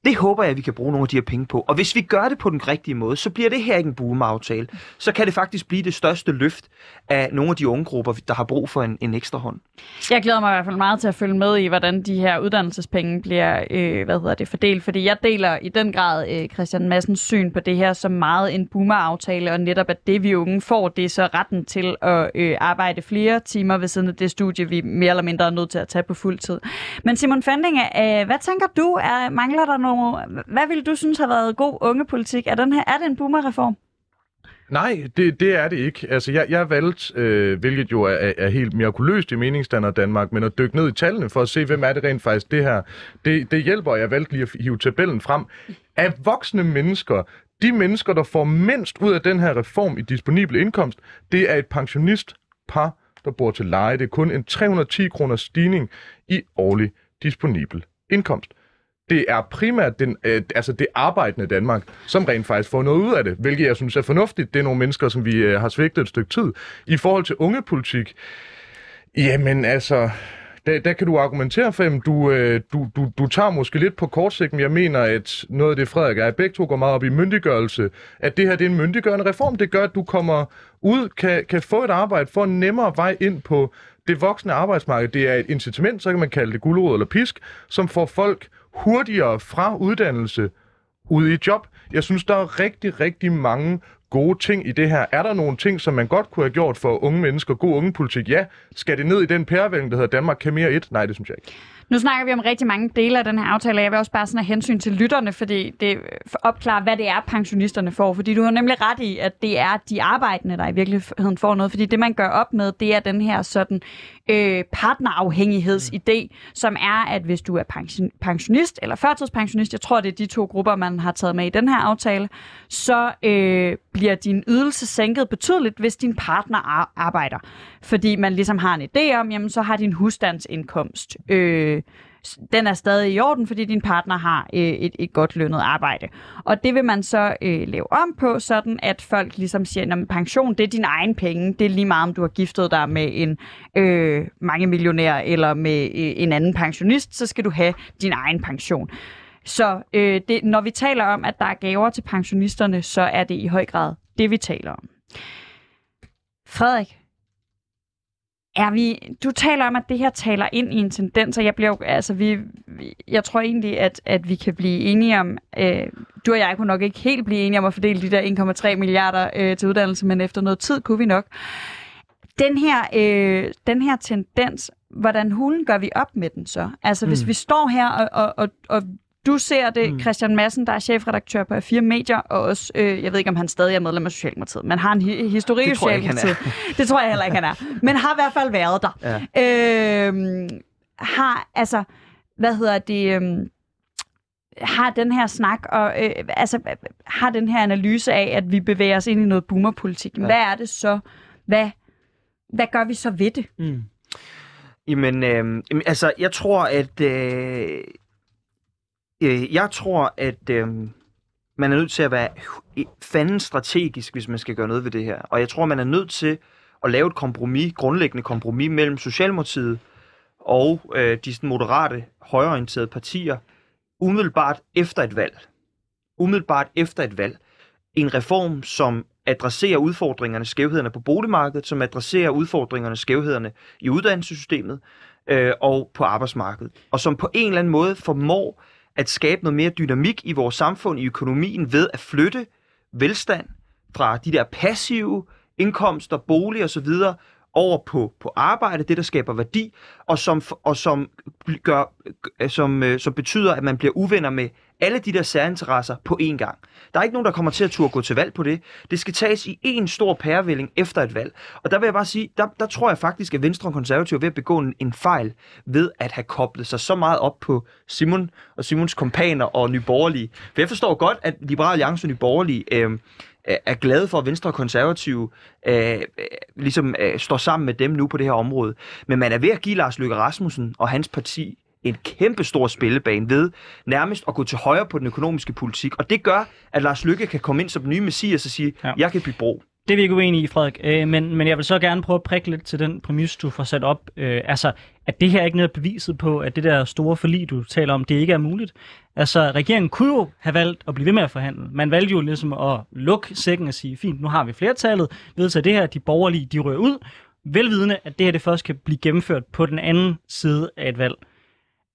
Speaker 5: Det håber jeg, at vi kan bruge nogle af de her penge på. Og hvis vi gør det på den rigtige måde, så bliver det her ikke en boom-aftale. Så kan det faktisk blive det største løft af nogle af de unge grupper, der har brug for en, en ekstra hånd.
Speaker 2: Jeg glæder mig i hvert fald meget til at følge med i, hvordan de her uddannelsespenge bliver øh, hvad hedder det, fordelt, fordi jeg deler i den grad øh, Christian Massens syn på det her som meget en boomer-aftale, og netop at det vi unge får, det er så retten til at øh, arbejde flere timer ved siden af det studie, vi mere eller mindre er nødt til at tage på fuld tid. Men Simon Fandinge, øh, hvad tænker du? Er, mangler der nogle... Hvad ville du synes har været god ungepolitik? Er, den her, er det en boomerreform?
Speaker 4: Nej, det, det er det ikke. Altså, jeg, jeg valgte, øh, hvilket jo er, er- er helt mirakuløst i meningsstandard Danmark, men at dykke ned i tallene for at se, hvem er det rent faktisk det her. Det, det hjælper, og jeg valgte lige at hive tabellen frem. Af voksne mennesker, de mennesker, der får mindst ud af den her reform i disponibel indkomst, det er et pensionistpar, der bor til leje. Det er kun en 310 kroner stigning i årlig disponibel indkomst. Det er primært den, øh, altså det arbejdende Danmark, som rent faktisk får noget ud af det, hvilket jeg synes er fornuftigt. Det er nogle mennesker, som vi øh, har svigtet et stykke tid. I forhold til ungepolitik, jamen altså, der, der kan du argumentere for, at du, øh, du, du, du tager måske lidt på kort sigt, men jeg mener, at noget af det, Frederik er, at begge to går meget op i myndiggørelse, at det her det er en myndiggørende reform. Det gør, at du kommer ud, kan, kan få et arbejde, få en nemmere vej ind på det voksne arbejdsmarked. Det er et incitament, så kan man kalde det gulerod eller pisk, som får folk hurtigere fra uddannelse ud i job. Jeg synes, der er rigtig, rigtig mange gode ting i det her. Er der nogle ting, som man godt kunne have gjort for unge mennesker? God ungepolitik? Ja. Skal det ned i den pærevælling, der hedder Danmark kan mere et? Nej, det synes jeg ikke.
Speaker 2: Nu snakker vi om rigtig mange dele af den her aftale, og jeg vil også bare sådan have hensyn til lytterne, fordi det øh, opklarer, hvad det er, pensionisterne får. Fordi du har nemlig ret i, at det er de arbejdende, der i virkeligheden får noget. Fordi det, man gør op med, det er den her sådan øh, partnerafhængighedsidé, mm. som er, at hvis du er pension, pensionist eller førtidspensionist, jeg tror, det er de to grupper, man har taget med i den her aftale, så øh, bliver din ydelse sænket betydeligt, hvis din partner arbejder. Fordi man ligesom har en idé om, jamen så har din husstandsindkomst øh, den er stadig i orden, fordi din partner har øh, et, et godt lønnet arbejde. Og det vil man så øh, lave om på, sådan at folk ligesom siger, at pension, det er din egen penge. Det er lige meget, om du har giftet dig med en øh, mange millionær eller med øh, en anden pensionist, så skal du have din egen pension. Så øh, det, når vi taler om, at der er gaver til pensionisterne, så er det i høj grad det, vi taler om. Frederik, er vi, du taler om, at det her taler ind i en tendens, og jeg, bliver, altså vi, jeg tror egentlig, at, at vi kan blive enige om, øh, du og jeg kunne nok ikke helt blive enige om at fordele de der 1,3 milliarder øh, til uddannelse, men efter noget tid kunne vi nok. Den her, øh, den her tendens, hvordan hulen gør vi op med den så? Altså mm. hvis vi står her og, og, og, og du ser det, mm. Christian Madsen, der er chefredaktør på A4 Medier, og også, øh, jeg ved ikke, om han stadig er medlem af Socialdemokratiet, men har en hi- historik i Socialdemokratiet. Det tror jeg heller ikke, han er. Men har i hvert fald været der. Ja. Øh, har, altså, hvad hedder det... Øh, har den her snak og øh, altså har den her analyse af, at vi bevæger os ind i noget boomerpolitik. Ja. Hvad er det så? Hvad, hvad gør vi så ved det? Mm.
Speaker 5: Jamen, øh, altså, jeg tror, at øh, Øh, jeg tror, at øh, man er nødt til at være fanden strategisk, hvis man skal gøre noget ved det her. Og jeg tror, man er nødt til at lave et kompromis, grundlæggende kompromis mellem Socialdemokratiet og øh, de sådan, moderate, højorienterede partier, umiddelbart efter et valg. Umiddelbart efter et valg. En reform, som adresserer udfordringerne, skævhederne på boligmarkedet, som adresserer udfordringerne, skævhederne i uddannelsessystemet øh, og på arbejdsmarkedet. Og som på en eller anden måde formår at skabe noget mere dynamik i vores samfund, i økonomien, ved at flytte velstand fra de der passive indkomster, bolig osv., over på, på arbejde, det der skaber værdi, og som, og som, gør, som, øh, som betyder, at man bliver uvenner med alle de der særinteresser på én gang. Der er ikke nogen, der kommer til at turde gå til valg på det. Det skal tages i en stor pærevælling efter et valg. Og der vil jeg bare sige, der, der tror jeg faktisk, at Venstre og Konservative er ved at begå en, en fejl ved at have koblet sig så meget op på Simon og Simons kompaner og Nyborgerlige. For jeg forstår godt, at Liberale Alliance og Nyborgerlige øh, er glade for, at Venstre og Konservative øh, øh, ligesom øh, står sammen med dem nu på det her område. Men man er ved at give Lars Løkke Rasmussen og hans parti en kæmpe stor spillebane ved nærmest at gå til højre på den økonomiske politik. Og det gør, at Lars Lykke kan komme ind som den nye messias og sige, ja. jeg kan bygge bro.
Speaker 1: Det er vi ikke uenige i, Frederik. Øh, men, men jeg vil så gerne prøve at prikke lidt til den præmis, du får sat op. Øh, altså, at det her er ikke noget beviset på, at det der store forlig, du taler om, det ikke er muligt. Altså, regeringen kunne jo have valgt at blive ved med at forhandle. Man valgte jo ligesom at lukke sækken og sige, fint, nu har vi flertallet, vedtager det her, de borgerlige, de rører ud, velvidende, at det her det først kan blive gennemført på den anden side af et valg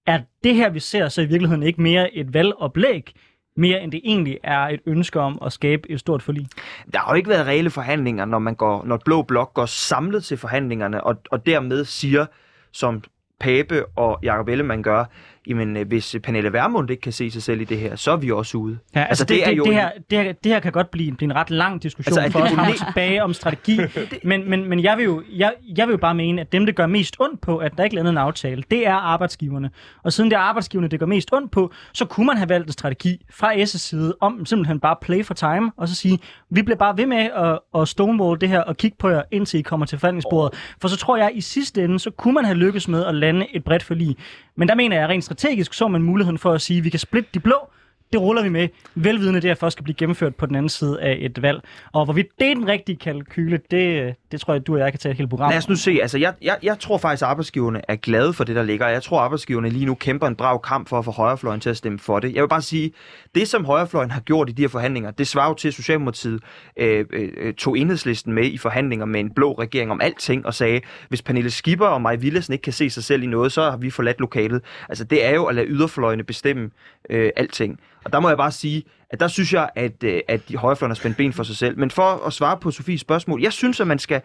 Speaker 1: er det her, vi ser, så i virkeligheden ikke mere et valgoplæg, mere end det egentlig er et ønske om at skabe et stort forlig?
Speaker 5: Der har jo ikke været reelle forhandlinger, når man går, når Blå Blok går samlet til forhandlingerne, og, og dermed siger, som Pape og Jacob Ellemann gør, jamen øh, hvis Pernille Vermund ikke kan se sig selv i det her, så er vi også ude.
Speaker 1: Ja, altså, altså det, det, det, det, her, det, her, det her kan godt blive, blive en ret lang diskussion
Speaker 5: Altså, er
Speaker 1: for os frem og tilbage om strategi, men, men, men jeg, vil jo, jeg, jeg vil jo bare mene, at dem, det gør mest ondt på, at der ikke er landet en aftale, det er arbejdsgiverne. Og siden det er arbejdsgiverne, det gør mest ondt på, så kunne man have valgt en strategi fra S' side om simpelthen bare play for time, og så sige, vi bliver bare ved med at, at stonewall det her og kigge på jer, indtil I kommer til forhandlingsbordet. For så tror jeg, at i sidste ende, så kunne man have lykkes med at lande et bredt forlig. Men der mener jeg, rent strategisk så man muligheden for at sige, at vi kan splitte de blå, det ruller vi med, velvidende det her først skal blive gennemført på den anden side af et valg. Og hvorvidt det er den rigtige kalkyle, det, det tror jeg, du og jeg kan tage et helt program.
Speaker 5: Lad os nu se. Altså, jeg, jeg, jeg tror faktisk, at arbejdsgiverne er glade for det, der ligger. Jeg tror, at arbejdsgiverne lige nu kæmper en brav kamp for at få højrefløjen til at stemme for det. Jeg vil bare sige, det som højrefløjen har gjort i de her forhandlinger, det svarer jo til, at Socialdemokratiet øh, øh, tog enhedslisten med i forhandlinger med en blå regering om alting og sagde, hvis Pernille Skipper og Maj Villesen ikke kan se sig selv i noget, så har vi forladt lokalet. Altså, det er jo at lade yderfløjene bestemme øh, alting. Og der må jeg bare sige, at der synes jeg, at, øh, at de højrefløjen har spændt ben for sig selv. Men for at svare på Sofies spørgsmål, jeg synes, at man skal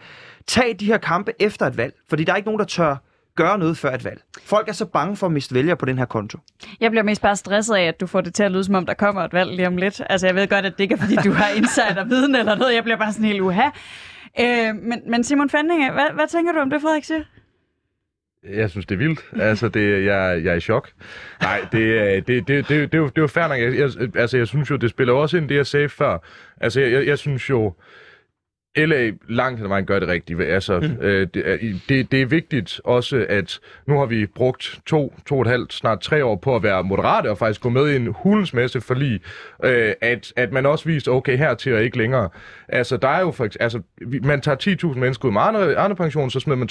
Speaker 5: tage de her kampe efter et valg, fordi der er ikke nogen, der tør gøre noget før et valg. Folk er så bange for at miste vælgere på den her konto.
Speaker 2: Jeg bliver mest bare stresset af, at du får det til at lyde, som om der kommer et valg lige om lidt. Altså, jeg ved godt, at det ikke er, fordi du har insider-viden eller noget. Jeg bliver bare sådan helt uha. Øh, men, men Simon Fandinge, hvad, hvad tænker du om det, Frederik siger?
Speaker 4: Jeg synes, det er vildt. Altså, det, jeg, jeg er i chok. Nej, det, øh, det, det, det, det, det, er jo, det er jo fair nok. Jeg, jeg, altså, jeg synes jo, det spiller også ind det, jeg sagde før. Altså, jeg, jeg, jeg synes jo, LA langt hen ad vejen gør det rigtigt. Altså, mm. øh, det, er- det, det er vigtigt også, at nu har vi brugt to, to og et halvt, snart tre år på at være moderate og faktisk gå med i en hulens masse forlig, øh, at, at man også viste, okay, hertil og ikke længere. Altså, der er jo for, altså, man tager 10.000 mennesker ud med andre, andre pension, så smider man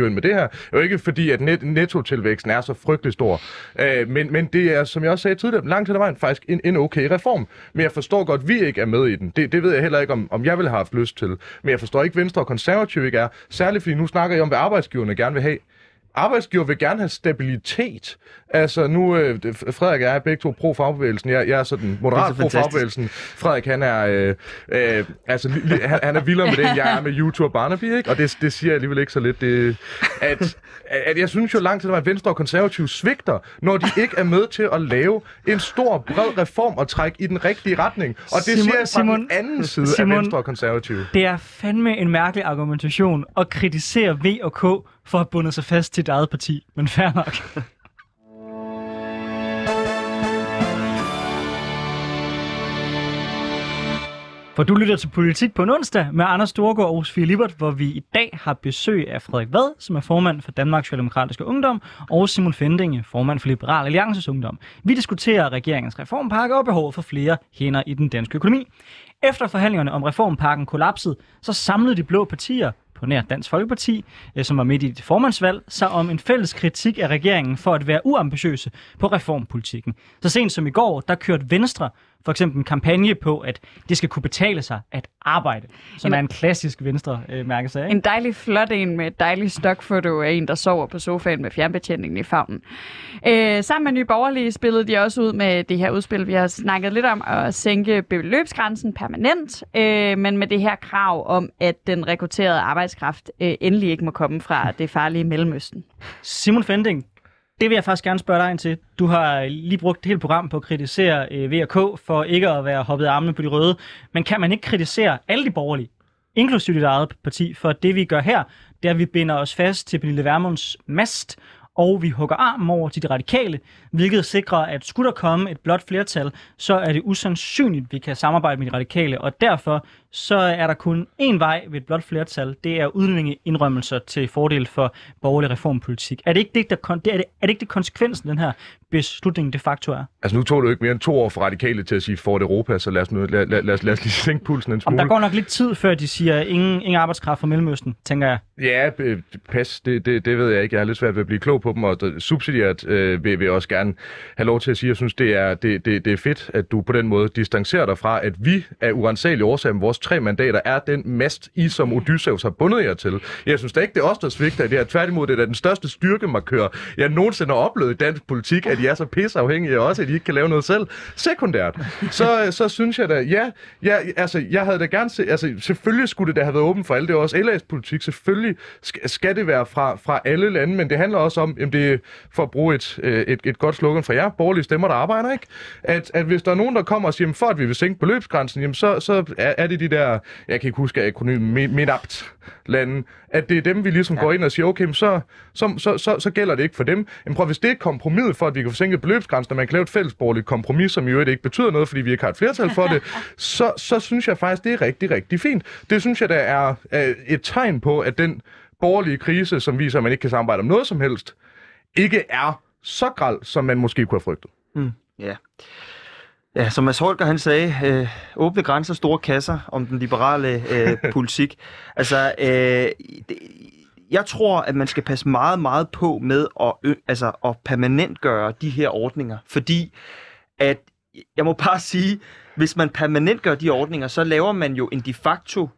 Speaker 4: 12.225 ind med det her. Det er jo ikke fordi, at net, nettotilvæksten er så frygtelig stor. Øh, men, men det er, som jeg også sagde tidligere, langt hen ad vejen faktisk en, en okay reform. Men jeg forstår godt, at vi ikke er med i den. Det, det ved jeg heller ikke, om, om jeg ville have haft lyst til. Men jeg forstår ikke, Venstre og Konservative ikke er. Særligt fordi nu snakker jeg om, hvad arbejdsgiverne gerne vil have. Arbejdsgiver vil gerne have stabilitet. Altså nu, øh, Frederik og jeg er begge to pro-fagbevægelsen. Jeg, jeg er sådan moderat
Speaker 5: er så
Speaker 4: pro-fagbevægelsen. Frederik, han er, øh, øh, altså, li, han, han er vildere med det, end jeg er med YouTube og Barnaby, ikke? Og det, det siger jeg alligevel ikke så lidt. Det, at, at jeg synes jo langt til, at Venstre og Konservative svigter, når de ikke er med til at lave en stor, bred reform og trække i den rigtige retning. Og det
Speaker 1: Simon-
Speaker 4: siger jeg fra
Speaker 1: Simon-
Speaker 4: den anden side
Speaker 1: Simon-
Speaker 4: af Venstre og Konservative.
Speaker 1: Det er fandme en mærkelig argumentation at kritisere V og K for at have bundet sig fast til et eget parti. Men fair nok. For du lytter til Politik på en onsdag med Anders Storgård og Sofie Libert, hvor vi i dag har besøg af Frederik Vad, som er formand for Danmarks Socialdemokratiske Ungdom, og Simon Fendinge, formand for Liberal Alliances Ungdom. Vi diskuterer regeringens reformpakke og behovet for flere hænder i den danske økonomi. Efter forhandlingerne om reformpakken kollapsede, så samlede de blå partier på nær Dansk Folkeparti, øh, som var midt i et formandsvalg, sig om en fælles kritik af regeringen for at være uambitiøse på reformpolitikken. Så sent som i går, der kørte Venstre for eksempel en kampagne på, at det skal kunne betale sig at arbejde, som
Speaker 2: Jamen-
Speaker 1: er en klassisk Venstre-mærkesag.
Speaker 2: En dejlig flot en med et dejligt stokfoto af en, der sover på sofaen med fjernbetjeningen i favnen. Øh, sammen med Nye Borgerlige spillede de også ud med det her udspil. Vi har snakket lidt om at sænke beløbsgrænsen permanent, øh, men med det her krav om, at den rekrutterede arbejdskraft øh, endelig ikke må komme fra det farlige Mellemøsten.
Speaker 1: Simon Fending, det vil jeg faktisk gerne spørge dig ind til. Du har lige brugt et helt program på at kritisere øh, VK for ikke at være hoppet armene på de røde. Men kan man ikke kritisere alle de borgerlige, inklusive dit eget parti, for det vi gør her, det er, at vi binder os fast til Pernille Vermunds mast, og vi hugger armen over til de radikale, hvilket sikrer, at skulle der komme et blot flertal, så er det usandsynligt, at vi kan samarbejde med de radikale, og derfor så er der kun én vej ved et blot flertal, det er udlændingeindrømmelser til fordel for borgerlig reformpolitik. Er det ikke det, der, kon- er det, er det, ikke det konsekvensen, den her beslutning de facto er?
Speaker 4: Altså nu tog det jo ikke mere end to år for radikale til at sige Fort Europa, så lad os, nu, lad, lad, lad, os, lad os lige sænke pulsen en
Speaker 1: Om
Speaker 4: smule.
Speaker 1: der går nok lidt tid, før de siger ingen, ingen arbejdskraft fra Mellemøsten, tænker jeg.
Speaker 4: Ja, pas, det, det, det ved jeg ikke. Jeg er lidt svært ved at blive klog på dem, og subsidiært øh, vil, vil jeg også gerne have lov til at sige, at jeg synes, det er, det, det, det er fedt, at du på den måde distancerer dig fra, at vi af urensagelige årsager med vores tre mandater er den mast, I som Odysseus har bundet jer til. Jeg synes da ikke, det er os, der svigter det her. Tværtimod, det er den største styrkemarkør, jeg nogensinde har oplevet i dansk politik, at I er så pisseafhængige af os, at I ikke kan lave noget selv. Sekundært, så, så synes jeg da, ja, ja, altså, jeg havde da gerne se, altså, selvfølgelig skulle det da have været åbent for alle. Det er også LA's politik. Selvfølgelig skal, skal det være fra, fra alle lande, men det handler også om, jamen det er, for at bruge et, øh, et, et godt slogan fra jer, borgerlige stemmer, der arbejder, ikke? At, at hvis der er nogen, der kommer og siger, jamen, for at vi vil sænke beløbsgrænsen, jamen, så, så er, er det de der, jeg kan ikke huske akronymen, MENAPT lande, at det er dem, vi ligesom ja. går ind og siger, okay, men så, så, så, så, så gælder det ikke for dem. Jamen prøv, hvis det er et kompromis for, at vi kan få sænket beløbsgrænsen, og man kan lave et fællesborgerligt kompromis, som i øvrigt ikke betyder noget, fordi vi ikke har et flertal for det, så, så synes jeg faktisk, det er rigtig, rigtig fint. Det synes jeg, der er, et tegn på, at den borgerlige krise, som viser, at man ikke kan samarbejde om noget som helst, ikke er så græld, som man måske kunne have frygtet.
Speaker 5: Ja. Ja, som Mads Holger han sagde, øh, åbne grænser, store kasser om den liberale øh, politik. Altså, øh, det, jeg tror, at man skal passe meget, meget på med at, ø, altså, at permanentgøre de her ordninger, fordi at, jeg må bare sige, hvis man permanentgør de ordninger, så laver man jo en de facto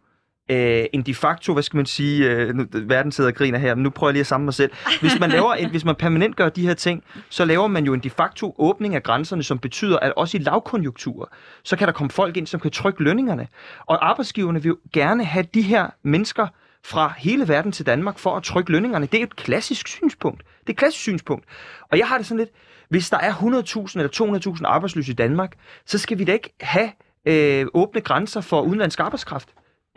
Speaker 5: øh, en de facto, hvad skal man sige, øh, nu, verden sidder og griner her, men nu prøver jeg lige at samle mig selv. Hvis man, laver en, hvis man permanent gør de her ting, så laver man jo en de facto åbning af grænserne, som betyder, at også i lavkonjunkturer, så kan der komme folk ind, som kan trykke lønningerne. Og arbejdsgiverne vil jo gerne have de her mennesker fra hele verden til Danmark for at trykke lønningerne. Det er et klassisk synspunkt. Det er et klassisk synspunkt. Og jeg har det sådan lidt, hvis der er 100.000 eller 200.000 arbejdsløse i Danmark, så skal vi da ikke have øh, åbne grænser for udenlandsk arbejdskraft.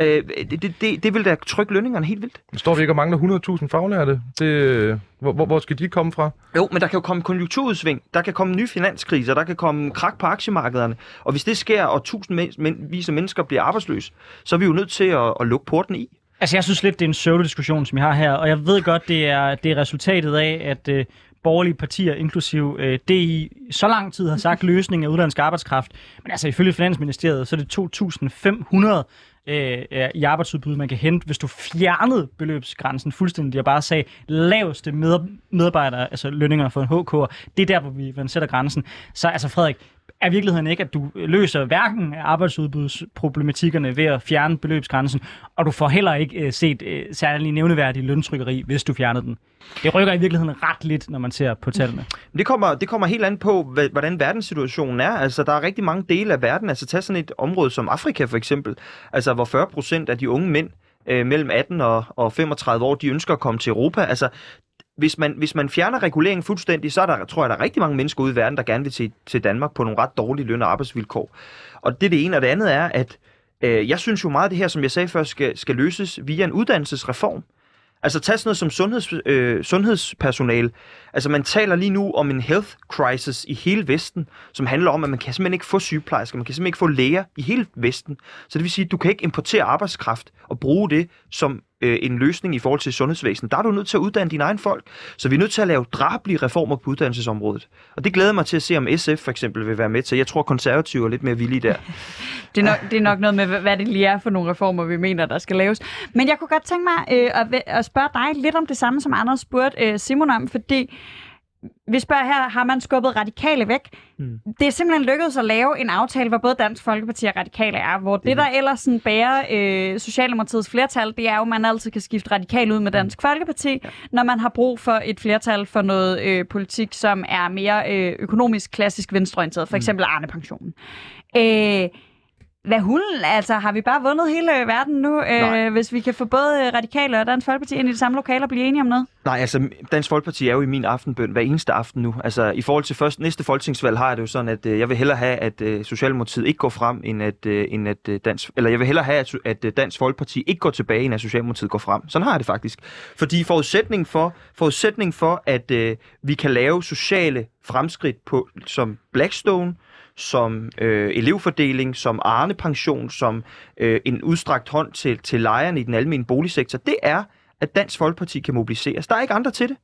Speaker 5: Øh, det, det, det, vil da trykke lønningerne helt vildt.
Speaker 4: Står vi ikke og mangler 100.000 faglærte? Det, hvor, hvor, hvor skal de komme fra?
Speaker 5: Jo, men der kan jo komme konjunkturudsving, der kan komme nye finanskriser, der kan komme krak på aktiemarkederne. Og hvis det sker, og tusindvis af mennesker bliver arbejdsløse, så er vi jo nødt til at, at lukke porten i.
Speaker 1: Altså, jeg synes lidt, det er en pseudo-diskussion, som vi har her, og jeg ved godt, det er, det er resultatet af, at øh, borgerlige partier, inklusiv øh, DI, så lang tid har sagt løsning af udlandsk arbejdskraft. Men altså, ifølge Finansministeriet, så er det 2.500 Øh, øh, i arbejdsudbud, man kan hente, hvis du fjernede beløbsgrænsen fuldstændig og bare sagde laveste med, medarbejdere, altså lønninger for en HK, det er der, hvor vi man sætter grænsen. Så altså Frederik, er virkeligheden ikke, at du løser hverken arbejdsudbudsproblematikkerne ved at fjerne beløbsgrænsen, og du får heller ikke øh, set øh, særlig nævneværdig løntrykkeri, hvis du fjernede den. Det rykker i virkeligheden ret lidt, når man ser på tallene.
Speaker 5: Det kommer, det kommer helt an på, hvad- hvordan verdenssituationen er. Altså, der er rigtig mange dele af verden. Altså, tag sådan et område som Afrika for eksempel. Altså, hvor 40 procent af de unge mænd øh, mellem 18 og, og 35 år, de ønsker at komme til Europa. Altså, hvis man, hvis man fjerner reguleringen fuldstændig, så er der, tror jeg, der er rigtig mange mennesker ude i verden, der gerne vil til, til Danmark på nogle ret dårlige løn- og arbejdsvilkår. Og det er det ene, og det andet er, at øh, jeg synes jo meget af det her, som jeg sagde før, skal, skal løses via en uddannelsesreform. Altså tag sådan noget som sundheds, øh, sundhedspersonale. Altså man taler lige nu om en health crisis i hele Vesten, som handler om, at man kan simpelthen ikke få sygeplejersker, man kan simpelthen ikke få læger i hele Vesten. Så det vil sige, at du kan ikke importere arbejdskraft og bruge det som øh, en løsning i forhold til sundhedsvæsenet. Der er du nødt til at uddanne dine egne folk. Så vi er nødt til at lave drablige reformer på uddannelsesområdet. Og det glæder mig til at se, om SF for eksempel vil være med til. Jeg tror, konservative er lidt mere villige der.
Speaker 2: Det er, nok, det er nok noget med, hvad det lige er for nogle reformer, vi mener, der skal laves. Men jeg kunne godt tænke mig øh, at, at spørge dig lidt om det samme, som Anders spurgte øh, Simon om, fordi vi spørger her, har man skubbet radikale væk? Mm. Det er simpelthen lykkedes at lave en aftale, hvor både Dansk Folkeparti og radikale er, hvor det, der ellers sådan bærer øh, Socialdemokratiets flertal, det er jo, at man altid kan skifte radikal ud med Dansk Folkeparti, ja. når man har brug for et flertal for noget øh, politik, som er mere øh, økonomisk klassisk venstreorienteret, for eksempel Arne-pensionen. Øh, hvad hulen? Altså, har vi bare vundet hele verden nu, øh, hvis vi kan få både øh, radikale og Dansk Folkeparti ind i det samme lokale og blive enige om noget?
Speaker 5: Nej, altså Dansk Folkeparti er jo i min aftenbøn hver eneste aften nu. Altså i forhold til først, næste folketingsvalg har jeg det jo sådan, at øh, jeg vil hellere have, at øh, Socialdemokratiet ikke går frem, end at, øh, end at øh, Dansk, eller jeg vil hellere have, at, at øh, Dansk Folkeparti ikke går tilbage, end at Socialdemokratiet går frem. Sådan har jeg det faktisk. Fordi forudsætning for, forudsætning for at øh, vi kan lave sociale fremskridt på, som Blackstone, som øh, elevfordeling, som Arne-pension, som øh, en udstrakt hånd til, til lejerne i den almindelige boligsektor, det er, at Dansk Folkeparti kan mobiliseres. Der er ikke andre til det.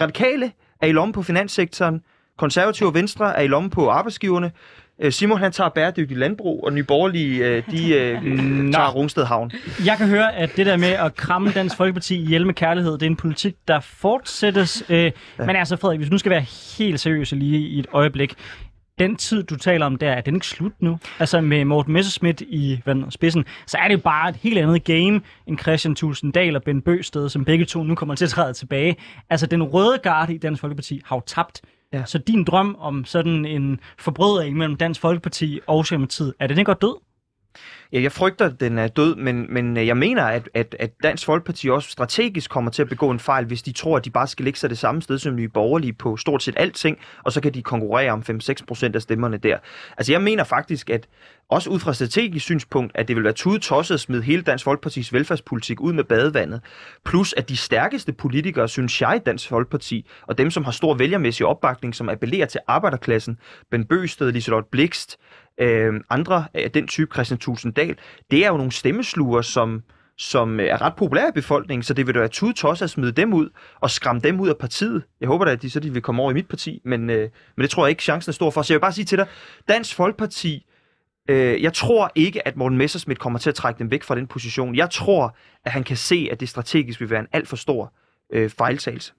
Speaker 5: Radikale er i lommen på finanssektoren, konservative og venstre er i lommen på arbejdsgiverne, Øh, Simon han tager bæredygtig landbrug, og Nye Borgerlige, øh, de øh, tager Rungsted Havn.
Speaker 1: Jeg kan høre, at det der med at kramme Dansk Folkeparti ihjel med kærlighed, det er en politik, der fortsættes. Øh, ja. Men altså, Frederik, hvis du nu skal være helt seriøs lige i et øjeblik. Den tid, du taler om der, er den ikke slut nu? Altså med Morten Messerschmidt i hvad, den spidsen, så er det jo bare et helt andet game end Christian Tulsendal og Ben Bøsted, som begge to nu kommer til at træde tilbage. Altså den røde garde i Dansk Folkeparti har jo tabt.
Speaker 5: Ja.
Speaker 1: Så din drøm om sådan en forbrødring mellem Dansk Folkeparti og Socialdemokratiet, er den ikke godt død?
Speaker 5: Ja, jeg frygter, at den er død, men, men øh, jeg mener, at, at, at Dansk Folkeparti også strategisk kommer til at begå en fejl, hvis de tror, at de bare skal ligge sig det samme sted som nye borgerlige på stort set alting, og så kan de konkurrere om 5-6 procent af stemmerne der. Altså jeg mener faktisk, at også ud fra strategisk synspunkt, at det vil være tudetosset at smide hele Dansk Folkepartis velfærdspolitik ud med badevandet. Plus at de stærkeste politikere, synes jeg, i Dansk Folkeparti, og dem, som har stor vælgermæssig opbakning, som appellerer til arbejderklassen, Ben Bøsted, Liselotte Blikst, øh, andre af den type Christian Tulsendal, det er jo nogle stemmesluger, som, som er ret populære i befolkningen, så det vil da være tudet tosset at smide dem ud og skræmme dem ud af partiet. Jeg håber da, at de så de vil komme over i mit parti, men, øh, men det tror jeg ikke, chancen er stor for. Så jeg vil bare sige til dig, Dansk Folkeparti Øh, jeg tror ikke, at Morten Messersmith kommer til at trække dem væk fra den position. Jeg tror, at han kan se, at det strategisk vil være en alt for stor øh, fejltagelse.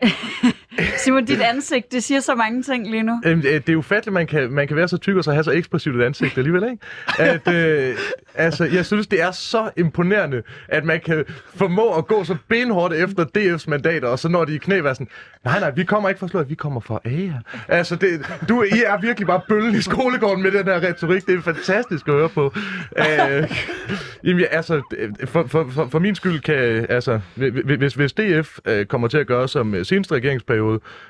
Speaker 2: Simon, dit ansigt, det siger så mange ting lige nu.
Speaker 4: Øh, det er jo man kan, man kan være så tyk og så have så ekspressivt et ansigt alligevel, ikke? At, øh, altså, jeg synes, det er så imponerende, at man kan formå at gå så benhårdt efter DF's mandater, og så når de i knæ være sådan, nej, nej, vi kommer ikke fra slået, vi kommer fra AIA. Altså, det, du, I er virkelig bare bøllen i skolegården med den her retorik. Det er fantastisk at høre på. Øh, jamen, ja, altså, for, for, for, for min skyld kan, altså, hvis, hvis DF øh, kommer til at gøre som øh, seneste regeringsperiode,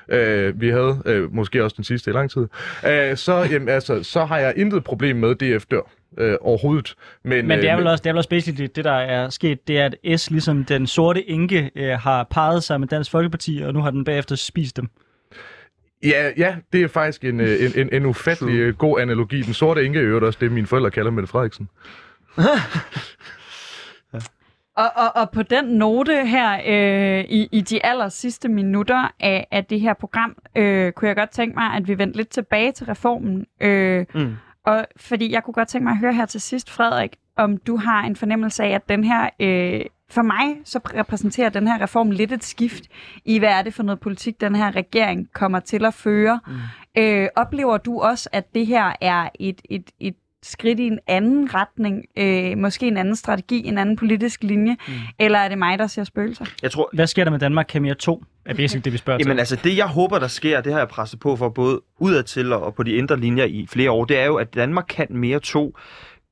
Speaker 4: øh, vi havde øh, måske også den sidste i lang tid, øh, så, jamen, altså, så har jeg intet problem med, DF dør øh, overhovedet. Men,
Speaker 1: Men det er
Speaker 4: øh,
Speaker 1: vel også, det er vel også basically det, der er sket, det er, at S, ligesom den sorte enke, øh, har parret sig med Dansk Folkeparti, og nu har den bagefter spist dem.
Speaker 4: Ja, ja, det er faktisk en, øh, en, en, en ufattelig øh, god analogi. Den sorte enke er også det, mine forældre kalder Mette Frederiksen.
Speaker 2: Og, og, og på den note her, øh, i, i de aller sidste minutter af, af det her program, øh, kunne jeg godt tænke mig, at vi vendte lidt tilbage til reformen. Øh,
Speaker 5: Mm.
Speaker 2: og fordi jeg kunne godt tænke mig at høre her til sidst, Frederik, om du har en fornemmelse af, at den her, øh, for mig, så repræsenterer den her reform lidt et skift i, hvad er det for noget politik, den her regering kommer til at føre. Mm. Øh, oplever du også, at det her er et, et, et skridt i en anden retning, øh, måske en anden strategi, en anden politisk linje, mm. eller er det mig, der ser spøgelser?
Speaker 5: Jeg tror,
Speaker 1: Hvad sker der med Danmark Kan mere 2? Er basic det, vi spørger
Speaker 5: Jamen
Speaker 1: til.
Speaker 5: altså, det jeg håber, der sker, det har jeg presset på for både udadtil og på de indre linjer i flere år, det er jo, at Danmark kan mere to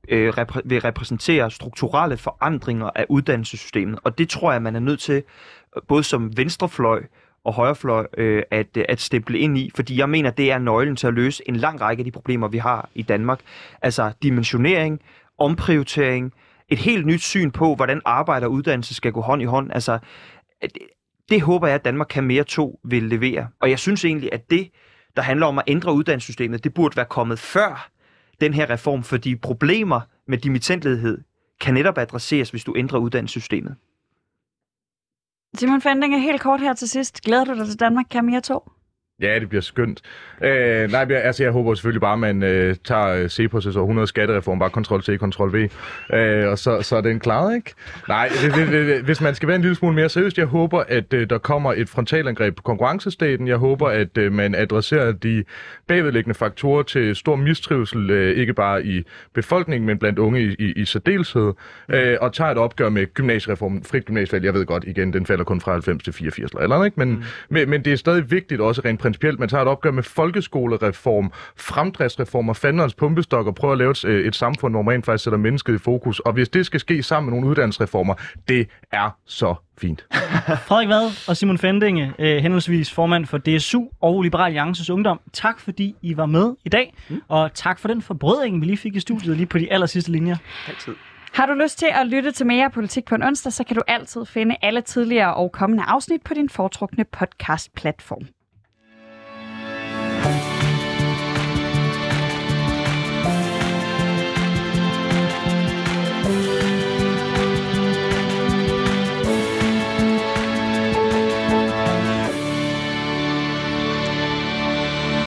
Speaker 5: øh, repræ- vil repræsentere strukturelle forandringer af uddannelsessystemet. Og det tror jeg, man er nødt til, øh, både som venstrefløj og højrefløj, øh, at, øh, at stemple ind i, fordi jeg mener, det er nøglen til at løse en lang række af de problemer, vi har i Danmark. Altså dimensionering, omprioritering, et helt nyt syn på, hvordan arbejde og uddannelse skal gå hånd i hånd. Altså, det, det håber jeg, at Danmark kan mere to vil levere. Og jeg synes egentlig, at det, der handler om at ændre uddannelsessystemet, det burde være kommet før den her reform, fordi problemer med dimittentledighed kan netop adresseres, hvis du ændrer uddannelsessystemet.
Speaker 2: Simon Fending er helt kort her til sidst. Glæder du dig til Danmark kan mere 2?
Speaker 4: Ja, det bliver skønt. Øh, nej, altså jeg håber selvfølgelig bare, at man øh, tager øh, Cepos' århundrede skattereform, bare Ctrl-C, Ctrl-V, øh, og så, så er den klaret, ikke? Nej, det, det, det, hvis man skal være en lille smule mere seriøst, jeg håber, at øh, der kommer et frontalangreb på konkurrencestaten. Jeg håber, at øh, man adresserer de bagvedliggende faktorer til stor mistrivsel, øh, ikke bare i befolkningen, men blandt unge i, i, i særdeleshed, øh, og tager et opgør med gymnasiereformen, frit gymnasievalg. Jeg ved godt, igen, den falder kun fra 90 til 84 eller andet, ikke? Men, mm. men, men det er stadig vigtigt også rent principielt, man tager et opgør med folkeskolereform, fremdriftsreformer, fanderens pumpestok og prøver at lave et, øh, et samfund, hvor man rent faktisk sætter mennesket i fokus. Og hvis det skal ske sammen med nogle uddannelsesreformer, det er så fint.
Speaker 1: Frederik Vad og Simon Fendinge, øh, henholdsvis formand for DSU og Liberal Alliances Ungdom. Tak fordi I var med i dag, mm. og tak for den forbrødring, vi lige fik i studiet lige på de aller sidste linjer.
Speaker 5: Altid.
Speaker 2: Har du lyst til at lytte til mere politik på en onsdag, så kan du altid finde alle tidligere og kommende afsnit på din foretrukne podcast-platform.